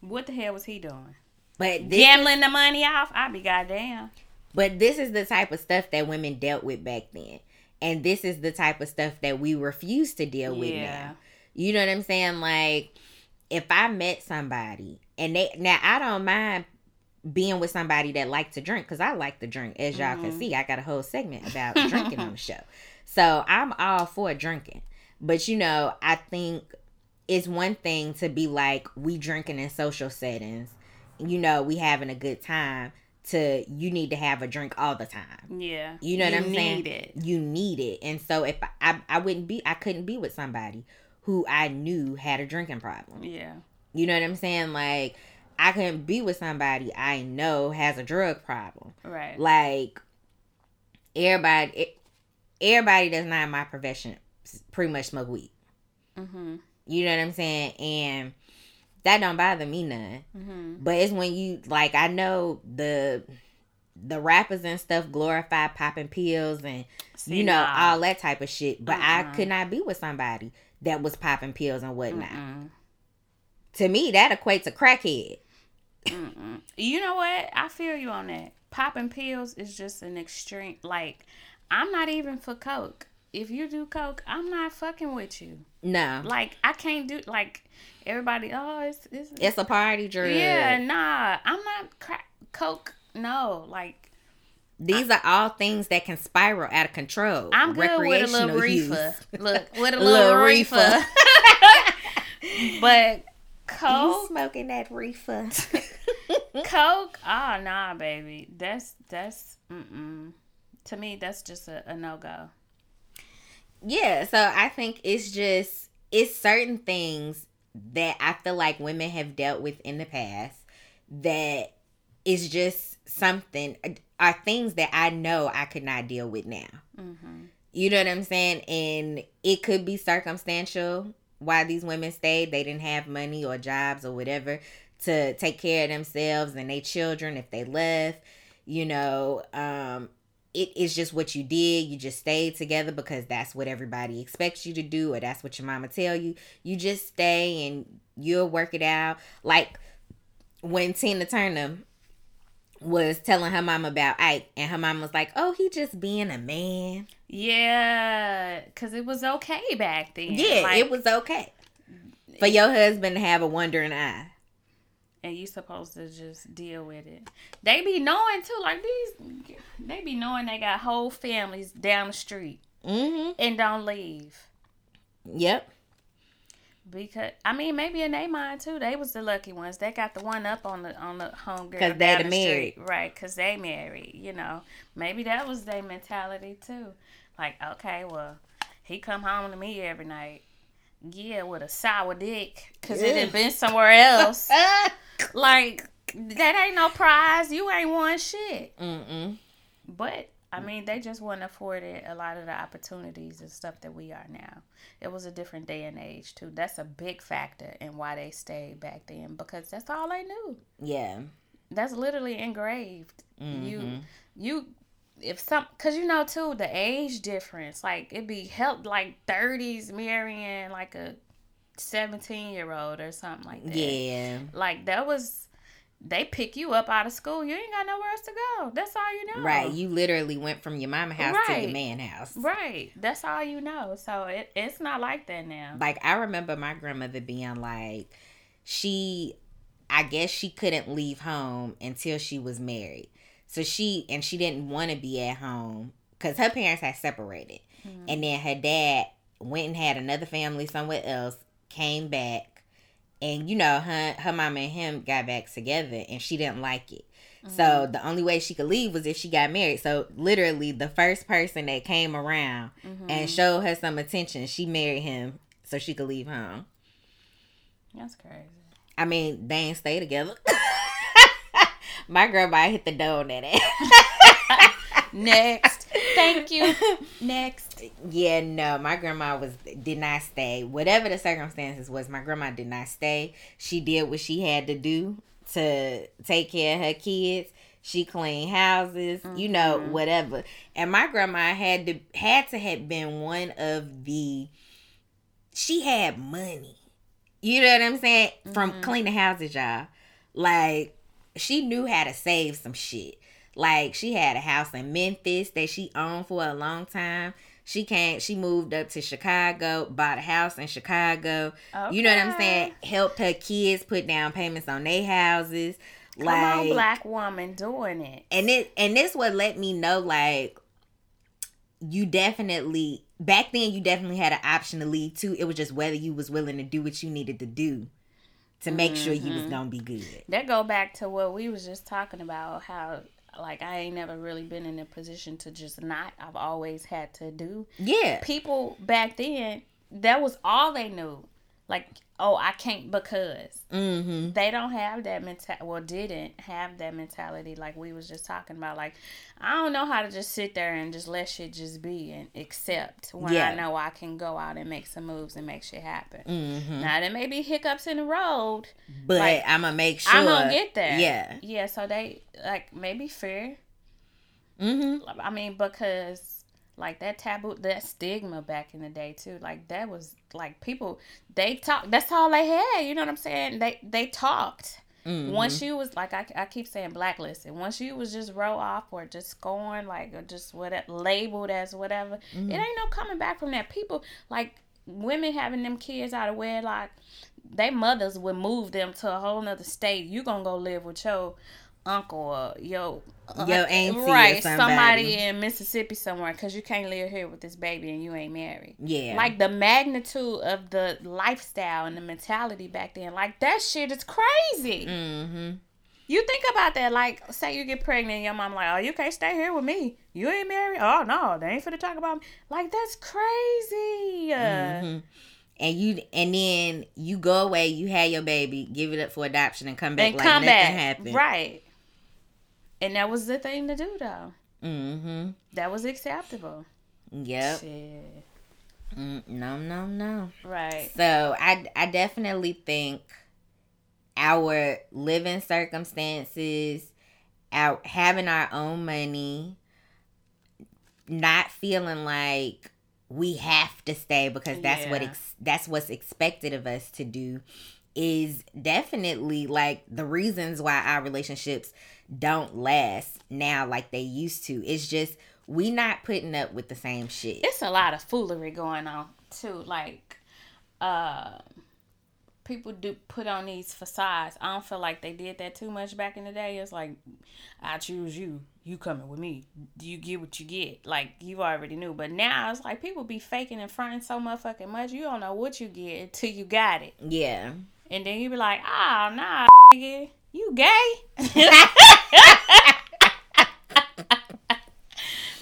what the hell was he doing? But gambling the money off, I'd be goddamn. But this is the type of stuff that women dealt with back then, and this is the type of stuff that we refuse to deal with now. You know what I'm saying? Like, if I met somebody and they now I don't mind being with somebody that like to drink because I like to drink. As y'all mm-hmm. can see, I got a whole segment about drinking on the show. So I'm all for drinking. But you know, I think it's one thing to be like we drinking in social settings. You know, we having a good time. To you need to have a drink all the time. Yeah, you know what you I'm saying. It. You need it, and so if I, I I wouldn't be, I couldn't be with somebody who I knew had a drinking problem. Yeah, you know what I'm saying, like I couldn't be with somebody I know has a drug problem. Right. Like everybody, everybody that's not in my profession pretty much smoke weed. Mm-hmm. You know what I'm saying? And that don't bother me none. Mm-hmm. But it's when you like I know the the rappers and stuff glorify popping pills and See, you know all that type of shit. But I could not be with somebody that was popping pills and whatnot. To me, that equates a crackhead. Mm-mm. You know what? I feel you on that. Popping pills is just an extreme. Like, I'm not even for coke. If you do coke, I'm not fucking with you. No. Like, I can't do like everybody. Oh, it's it's, it's a party drug. Yeah, nah. I'm not crack coke. No, like. These I, are all things that can spiral out of control. I'm good with a little reefer. Look, with a little, little reefer. reefer. but Coke. You smoking that reefer. Coke? Oh nah, baby. That's that's mm To me, that's just a, a no go. Yeah, so I think it's just it's certain things that I feel like women have dealt with in the past that is just something are things that I know I could not deal with now. Mm-hmm. You know what I'm saying? And it could be circumstantial why these women stayed. They didn't have money or jobs or whatever to take care of themselves and their children if they left. You know, um, it is just what you did. You just stayed together because that's what everybody expects you to do, or that's what your mama tell you. You just stay and you'll work it out. Like when Tina Turner was telling her mom about Ike, and her mom was like, "Oh, he just being a man." Yeah, because it was okay back then. Yeah, like, it was okay for your husband to have a wandering eye. And you supposed to just deal with it. They be knowing too, like these. They be knowing they got whole families down the street mm-hmm. and don't leave. Yep. Because I mean, maybe in their mind too, they was the lucky ones. They got the one up on the on the home girl because they the married, street. right? Because they married. You know, maybe that was their mentality too. Like, okay, well, he come home to me every night. Yeah, with a sour dick, cause yeah. it had been somewhere else. like that ain't no prize. You ain't won shit. Mm-mm. But I mean, they just weren't afforded a lot of the opportunities and stuff that we are now. It was a different day and age too. That's a big factor in why they stayed back then because that's all they knew. Yeah. That's literally engraved. Mm-hmm. You you if some cuz you know too the age difference like it'd be helped like 30s marrying like a 17 year old or something like that. Yeah. Like that was they pick you up out of school. You ain't got nowhere else to go. That's all you know. Right. You literally went from your mama house right. to your man house. Right. That's all you know. So it, it's not like that now. Like I remember my grandmother being like, she, I guess she couldn't leave home until she was married. So she and she didn't want to be at home because her parents had separated, mm-hmm. and then her dad went and had another family somewhere else. Came back and you know her her mama and him got back together and she didn't like it. Mm-hmm. so the only way she could leave was if she got married. So literally the first person that came around mm-hmm. and showed her some attention she married him so she could leave home. That's crazy. I mean they ain't stay together. My grandma hit the door on that ass. Next thank you next yeah, no, my grandma was did not stay. Whatever the circumstances was, my grandma did not stay. She did what she had to do to take care of her kids. She cleaned houses, mm-hmm. you know, mm-hmm. whatever. And my grandma had to had to have been one of the she had money. You know what I'm saying? From mm-hmm. cleaning houses, y'all. Like she knew how to save some shit. Like she had a house in Memphis that she owned for a long time. She came, she moved up to Chicago, bought a house in Chicago. Okay. You know what I'm saying? Helped her kids put down payments on their houses. Come like on, black woman doing it. And it and this would let me know like you definitely back then you definitely had an option to leave too. It was just whether you was willing to do what you needed to do to make mm-hmm. sure you was mm-hmm. gonna be good. That go back to what we was just talking about, how like I ain't never really been in a position to just not. I've always had to do. Yeah. People back then, that was all they knew. Like, oh, I can't because mm-hmm. they don't have that mentality. Well, didn't have that mentality like we was just talking about. Like, I don't know how to just sit there and just let shit just be and accept when yeah. I know I can go out and make some moves and make shit happen. Mm-hmm. Now there may be hiccups in the road, but like, I'm gonna make sure I'm gonna get there. Yeah, yeah. So they like maybe fear Mm-hmm. I mean, because like that taboo that stigma back in the day too like that was like people they talk that's all they had you know what i'm saying they they talked mm-hmm. once you was like I, I keep saying blacklisted once you was just row off or just scorned like or just whatever labeled as whatever mm-hmm. it ain't no coming back from that people like women having them kids out of wedlock they mothers would move them to a whole nother state you gonna go live with your uncle or yo yo auntie right somebody in Mississippi somewhere because you can't live here with this baby and you ain't married. Yeah, like the magnitude of the lifestyle and the mentality back then, like that shit is crazy. Mm-hmm. You think about that, like say you get pregnant, and your mom like, oh, you can't stay here with me. You ain't married. Oh no, they ain't finna talk about me. Like that's crazy. Mm-hmm and you and then you go away, you have your baby, give it up for adoption, and come back and like come nothing back. happened. Right. And that was the thing to do, though. Mm-hmm. That was acceptable. Yep. Shit. Mm, no, no, no. Right. So I I definitely think our living circumstances, out having our own money, not feeling like we have to stay because that's what ex- that's what's expected of us to do is definitely like the reasons why our relationships don't last now like they used to. It's just we not putting up with the same shit. It's a lot of foolery going on too. Like, uh, people do put on these facades. I don't feel like they did that too much back in the day. It's like, I choose you. You coming with me. Do you get what you get? Like you already knew. But now it's like people be faking and fronting so motherfucking much. You don't know what you get until you got it. Yeah. And then you be like, oh, nah, nigga, you gay?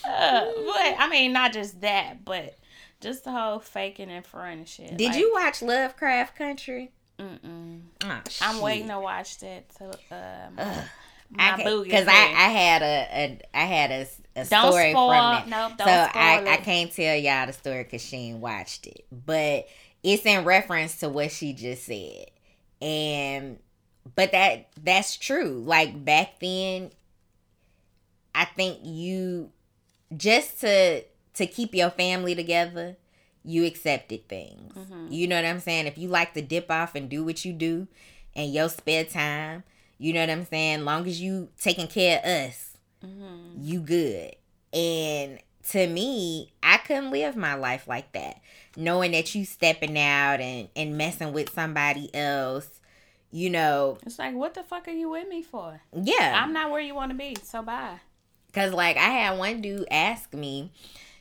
Uh, but I mean, not just that, but just the whole faking and fronting shit. Did Like, you watch Lovecraft Country? Mm-mm. Oh, I'm waiting to watch that. To, um, I my boo because I. I had a, a I had a, a Don't story spoil. from that. Nope, so I, it. I can't tell y'all the story because she ain't watched it, but it's in reference to what she just said, and but that that's true. Like back then, I think you just to to keep your family together, you accepted things. Mhm. You know what I'm saying? If you like to dip off and do what you do in your spare time, you know what I'm saying? Long as you taking care of us, Mhm. you good. And to me, I couldn't live my life like that. Knowing that you stepping out and, and messing with somebody else, you know, It's like, what the fuck are you with me for? yeah. I'm not where you want to be, so bye. Cause like I had one dude ask me,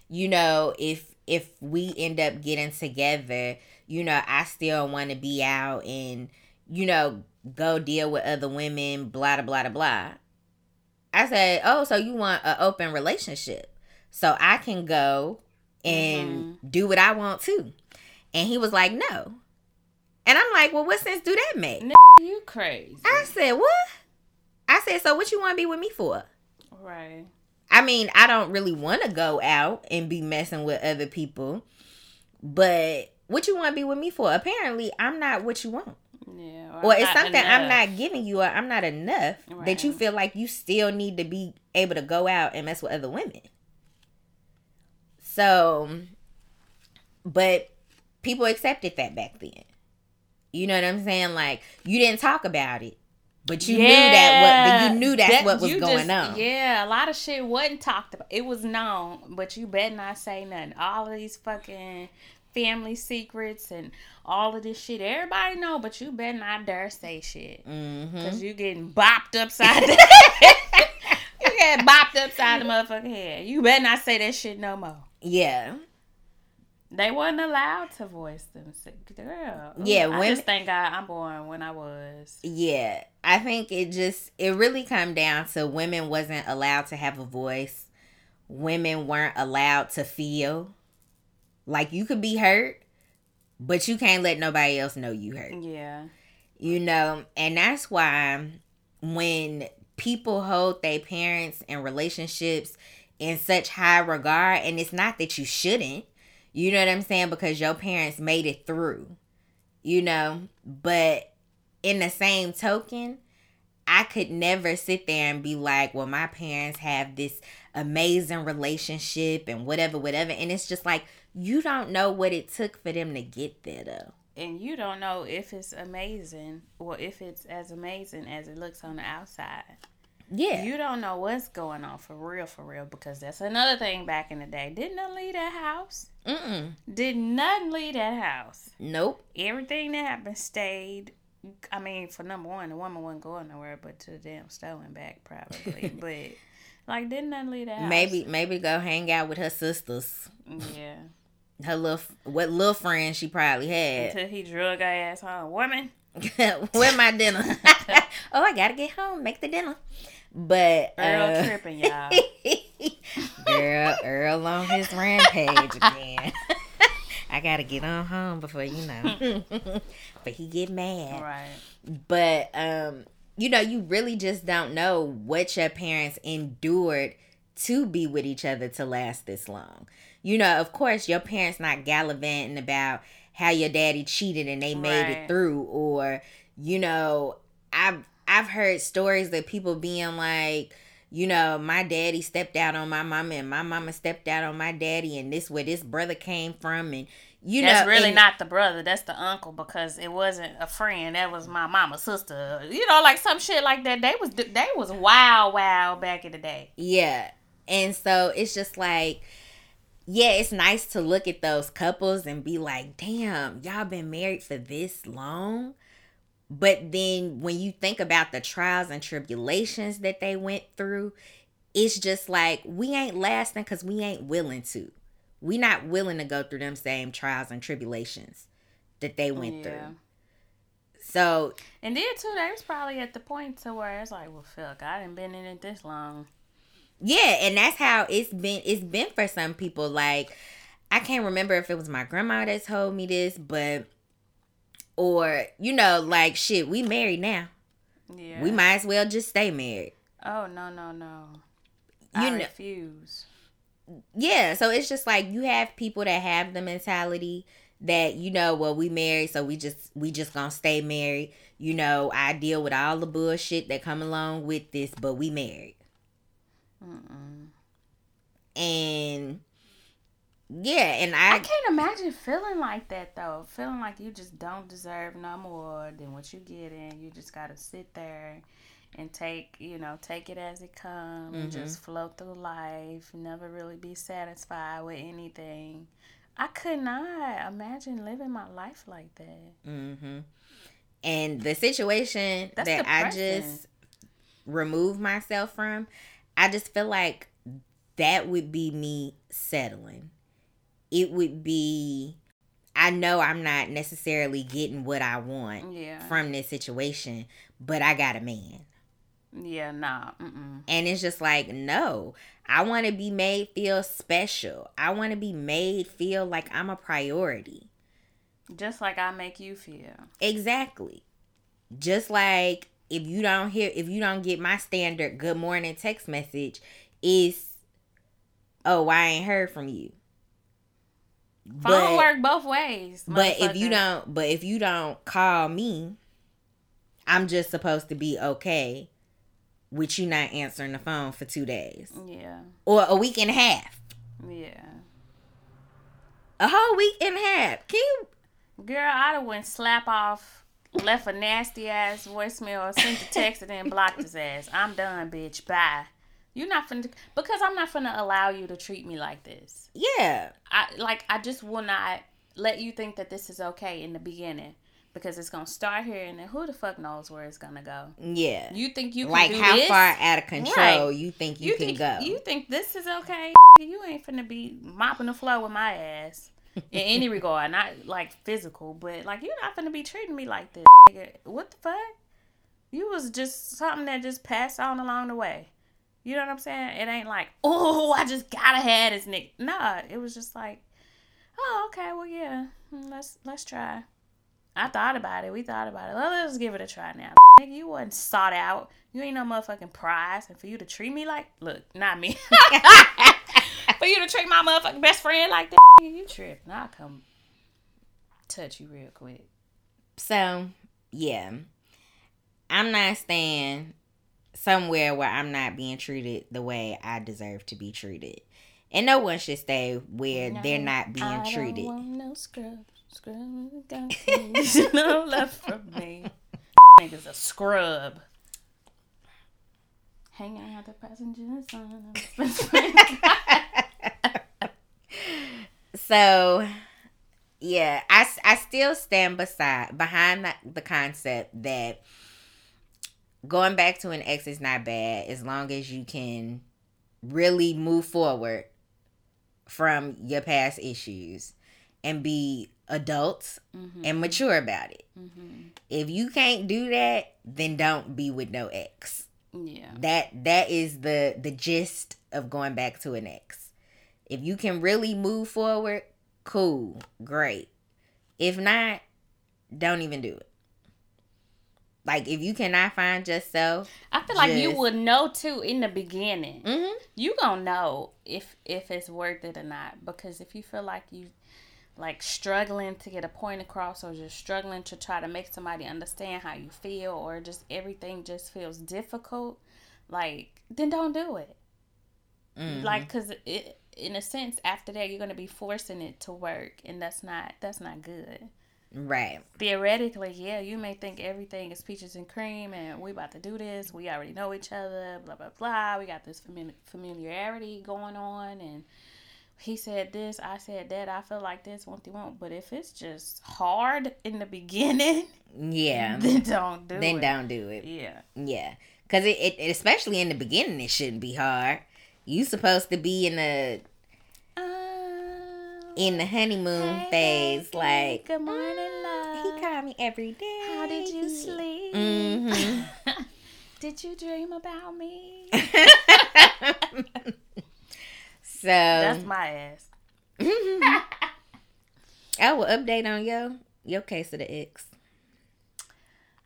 you know, if if we end up getting together, you know, I still want to be out and you know go deal with other women, blah blah blah blah. I said, oh, so you want an open relationship, so I can go and mm-hmm. do what I want to And he was like, no. And I'm like, well, what sense do that make? N- You crazy. I said, what? I said, so what you want to be with me for? Right. I mean, I don't really want to go out and be messing with other people, but what you want to be with me for? Apparently, I'm not what you want. Yeah. Or I'm it's something I'm not giving you, or I'm not enough that you feel like you still need to be able to go out and mess with other women. So, but people accepted that back then. You know what I'm saying? Like you didn't talk about it, but you knew that what, but you knew that's That- what was going just- on. Yeah, a lot of shit wasn't talked about. It was known, but you better not say nothing. All of these fucking family secrets and all of this shit, everybody know, but you better not dare say shit. Mm-hmm. Cause you getting bopped upside the You get bopped upside the motherfucking head. You better not say that shit no more. Yeah. They wasn't allowed to voice themselves. Girl. Yeah, I just thank God I'm born when I was. Yeah, I think it just it really come down to women wasn't allowed to have a voice. Women weren't allowed to feel. Like you could be hurt, but you can't let nobody else know you hurt. Yeah. You know, and that's why when people hold their parents and relationships in such high regard, and it's not that you shouldn't, you know what I'm saying, because your parents made it through, you know, but in the same token, I could never sit there and be like, well, my parents have this amazing relationship and whatever, whatever. And it's just like, you don't know what it took for them to get there, though. and you don't know if it's amazing or if it's as amazing as it looks on the outside. Yeah. You don't know what's going on for real, for real, because that's another thing back in the day. Didn't nothing leave that house. Mm-mm. Did nothing leave that house. Nope. Everything that happened stayed. I mean, for number one, the woman wasn't going nowhere but to the damn store and back, probably. but like, didn't nothing leave that house. Maybe maybe go hang out with her sisters. Yeah. Her little what little friends she probably had. Until he drug her ass home. Woman. Where my dinner? oh, I gotta get home, make the dinner. But Earl uh, tripping, y'all. girl, Earl on his rampage again. I gotta get on home before you know. but he get mad. right. But um you know, you really just don't know what your parents endured to be with each other to last this long. You know, of course, your parents not gallivanting about how your daddy cheated and they made Right. it through, or you know, I've I've heard stories that people being like, you know, my daddy stepped out on my mama and my mama stepped out on my daddy, and this where this brother came from, and you know That's know, really and- not the brother. That's the uncle because it wasn't a friend. That was my mama's sister. You know, like some shit like that. They was they was wild, wild back in the day. Yeah. And so it's just like, yeah, it's nice to look at those couples and be like, damn, y'all been married for this long. But then when you think about the trials and tribulations that they went through, it's just like, we ain't lasting because we ain't willing to. We not willing to go through them same trials and tribulations that they went Yeah. through. So And then too, they was probably at the point to where it's like, well, fuck, I didn't been in it this long. Yeah, and that's how it's been it's been for some people. Like I can't remember if it was my grandma that told me this, but or you know, like shit, we married now. Yeah. We might as well just stay married. Oh no no no. You I know- refuse. Yeah, so it's just like you have people that have the mentality that you know, well, we married, so we just we just gonna stay married. You know, I deal with all the bullshit that come along with this, but we married. Mm-mm. And yeah, and I I can't imagine feeling like that though. Feeling like you just don't deserve no more than what you get in. You just gotta sit there and take, you know, take it as it comes and Mhm. just float through life. Never really be satisfied with anything. I could not imagine living my life like that. Mm-hmm. And the situation That's that I just remove myself from, I just feel like that would be me settling. It would be, I know I'm not necessarily getting what I want Yeah. from this situation, but I got a man. Yeah, nah. Mm-mm. And it's just like, no, I want to be made feel special. I want to be made feel like I'm a priority. Just like I make you feel. Exactly. Just like if you don't hear if you don't get my standard good morning text message is oh I ain't heard from you. Phone work both ways. but if you don't but if you don't call me, I'm just supposed to be okay with you not answering the phone for two days. Yeah. Or a week and a half. Yeah. A whole week and a half. Can you Girl, I'd have went slap off, left a nasty ass voicemail, sent a text, and then blocked his ass. I'm done, bitch. Bye. You're not finna because I'm not finna allow you to treat me like this. Yeah. I like I just will not let you think that this is okay in the beginning because it's gonna start here and then who the fuck knows where it's gonna go. Yeah. You think you can like how this? far out of control Right. you think you, you can think go. you think this is okay? You ain't finna be mopping the floor with my ass in any regard, not like physical, but like you're not finna be treating me like this. What the fuck? You was just something that just passed on along the way. You know what I'm saying? It ain't like, oh, I just gotta have this nigga. Nah, it was just like, oh, okay, well, yeah, let's let's try. I thought about it. We thought about it. Let's give it a try now. Nigga, you wasn't sought out. You ain't no motherfucking prize. And for you to treat me like, look, not me. for you to treat my motherfucking best friend like that, you tripping. I'll come touch you real quick. So, yeah. I'm not staying somewhere where I'm not being treated the way I deserve to be treated. And no one should stay where they're not being I treated. Don't want no scrub. Scrub no love from me. Nigga's a scrub. Hanging out the passenger side. so, yeah, I, I still stand beside behind the, the concept that going back to an ex is not bad as long as you can really move forward from your past issues and be adults Mm-hmm. and mature about it. hmm If you can't do that, then don't be with no ex. Yeah. That that is the the gist of going back to an ex. If you can really move forward, cool, great. If not, don't even do it. Like if you cannot find yourself, I feel like you would know too in the beginning. mhm, You gonna know if if it's worth it or not because if you feel like you like struggling to get a point across or just struggling to try to make somebody understand how you feel or just everything just feels difficult, like then don't do it. mhm. Like cuz it in a sense after that you're going to be forcing it to work and that's not that's not good. Right. theoretically, yeah, you may think everything is peaches and cream and we about to do this. We already know each other, blah, blah, blah. We got this famili- familiarity going on. And he said this, I said that. I feel like this, won't you won't. But if it's just hard in the beginning, Yeah. then don't do then it. don't do it. Yeah. Yeah, because it, it especially in the beginning, it shouldn't be hard. You supposed to be in the in the honeymoon hey, phase, like good morning, "Mm, love. He called me every day. How did you sleep? hmm did you dream about me? so That's my ass. I will update on your your case of the X.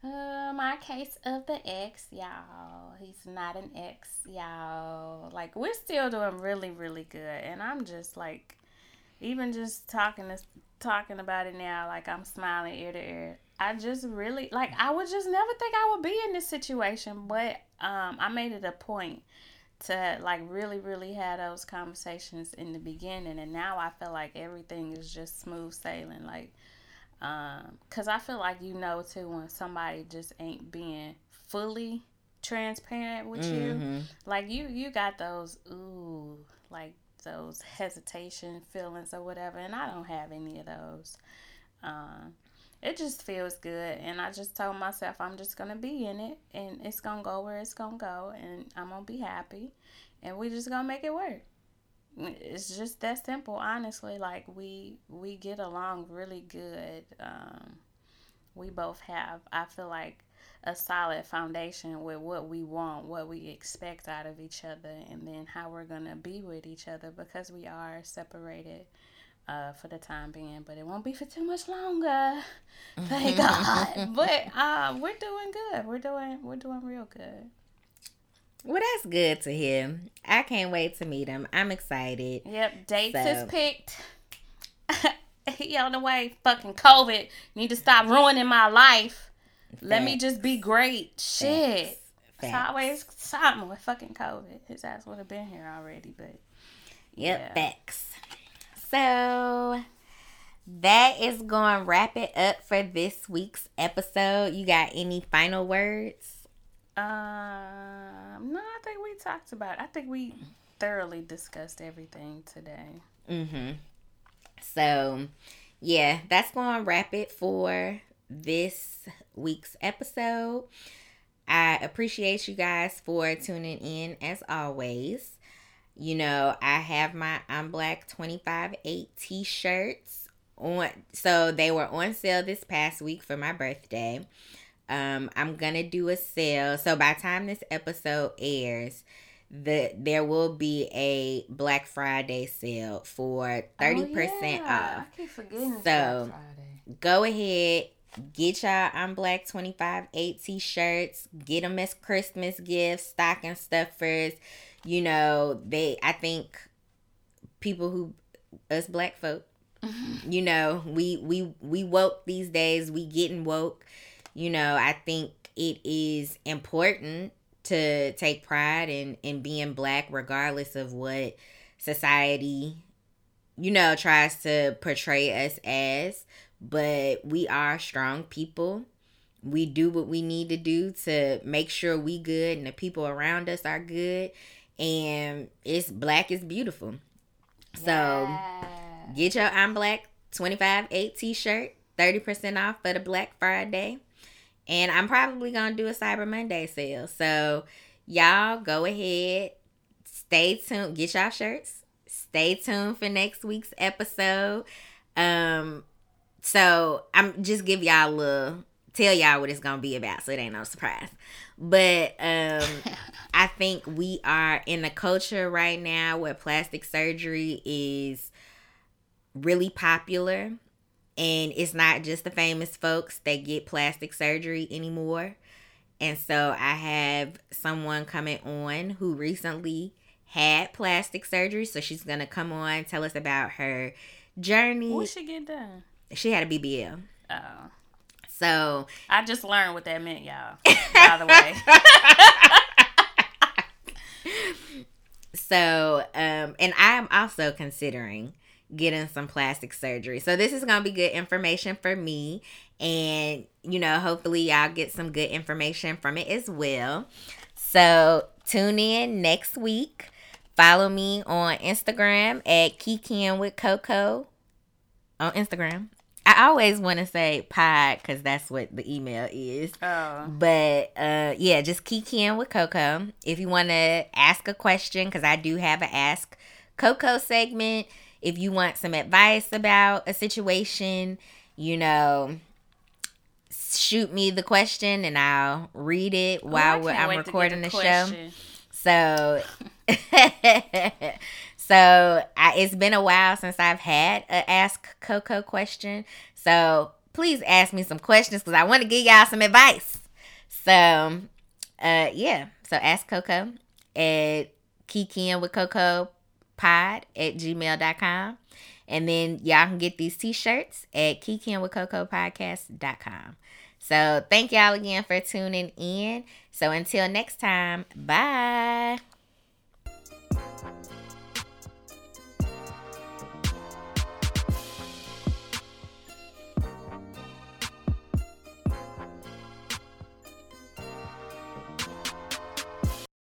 Uh, my case of the ex, y'all. He's not an ex, y'all. Like we're still doing really, really good, and I'm just like, even just talking this, talking about it now, like I'm smiling ear to ear. I just really like. I would just never think I would be in this situation, but um, I made it a point to like really, really have those conversations in the beginning, and now I feel like everything is just smooth sailing. Like um because i feel like you know too when somebody just ain't being fully transparent with you Mhm. like you you got those ooh like those hesitation feelings or whatever and i don't have any of those. Um it just feels good and i just told myself i'm just gonna be in it and it's gonna go where it's gonna go and i'm gonna be happy and we just gonna make it work. It's just that simple honestly like we we get along really good. Um we both have i feel like a solid foundation with what we want what we expect out of each other and then how we're gonna be with each other because we are separated uh, for the time being, but it won't be for too much longer. Thank God. But um, we're doing good. We're doing we're doing real good. Well, that's good to hear. I can't wait to meet him. I'm excited. Yep, dates So- is picked. he on the way. Fucking COVID. Need to stop ruining my life. Let me just be great. Shit. Facts. Always something with fucking COVID. His ass would have been here already, but Yep, yeah. facts. So that is going to wrap it up for this week's episode. You got any final words? Um, no, I think we talked about. It. I think we thoroughly discussed everything today. Mm-hmm. So, yeah, that's going to wrap it for this week's episode. I appreciate you guys for tuning in as always. You know, I have my I'm Black 25 8 t-shirts on so they were on sale this past week for my birthday. Um I'm to do a sale. So by the time this episode airs, the there will be a Black Friday sale for 30% Oh, yeah. off I keep forgetting. So, go ahead get y'all i'm black 25 8 t-shirts. Get them as christmas gifts stocking stuffers. You know they i think people who us black folk you know we we we woke these days. We getting woke. You know i think it is important to take pride in in being black regardless of what society you know tries to portray us as but we are strong people we do what we need to do to make sure we good and the people around us are good and it's black is beautiful so Yeah. Get your I'm Black 25 8 t shirt, 30% off for the Black Friday. And I'm probably going to do a Cyber Monday sale. So, y'all go ahead, stay tuned, get y'all shirts, stay tuned for next week's episode. Um, so I'm just give y'all a little, tell y'all what it's going to be about so it ain't no surprise. But um, I think we are in a culture right now where plastic surgery is really popular and it's not just the famous folks that get plastic surgery anymore And so I have someone coming on who recently had plastic surgery. So she's going to come on, tell us about her journey. What she get done? She had a BBL. Oh. So I just learned what that meant, y'all. By the way. so, um, and I'm also considering getting some plastic surgery. So this is gonna be good information for me, and you know, hopefully y'all get some good information from it as well. So tune in next week. Follow me on Instagram at Kikian with Coco on Instagram. I always want to say pod because that's what the email is. Oh. But uh, yeah, just Kikian with Coco. If you want to ask a question, because I do have an Ask Coco segment. If you want some advice about a situation, you know, shoot me the question and I'll read it Oh, while I we're, can't I'm wait to get recording the the show. So, so I, it's been a while since I've had a Ask Coco question. So please ask me some questions because I want to give y'all some advice. So, uh, yeah. So ask Coco at Kikian with Coco pod at gmail.com. And then y'all can get these t-shirts at Kikian with Coco podcast.com. So thank y'all again for tuning in. So until next time, bye.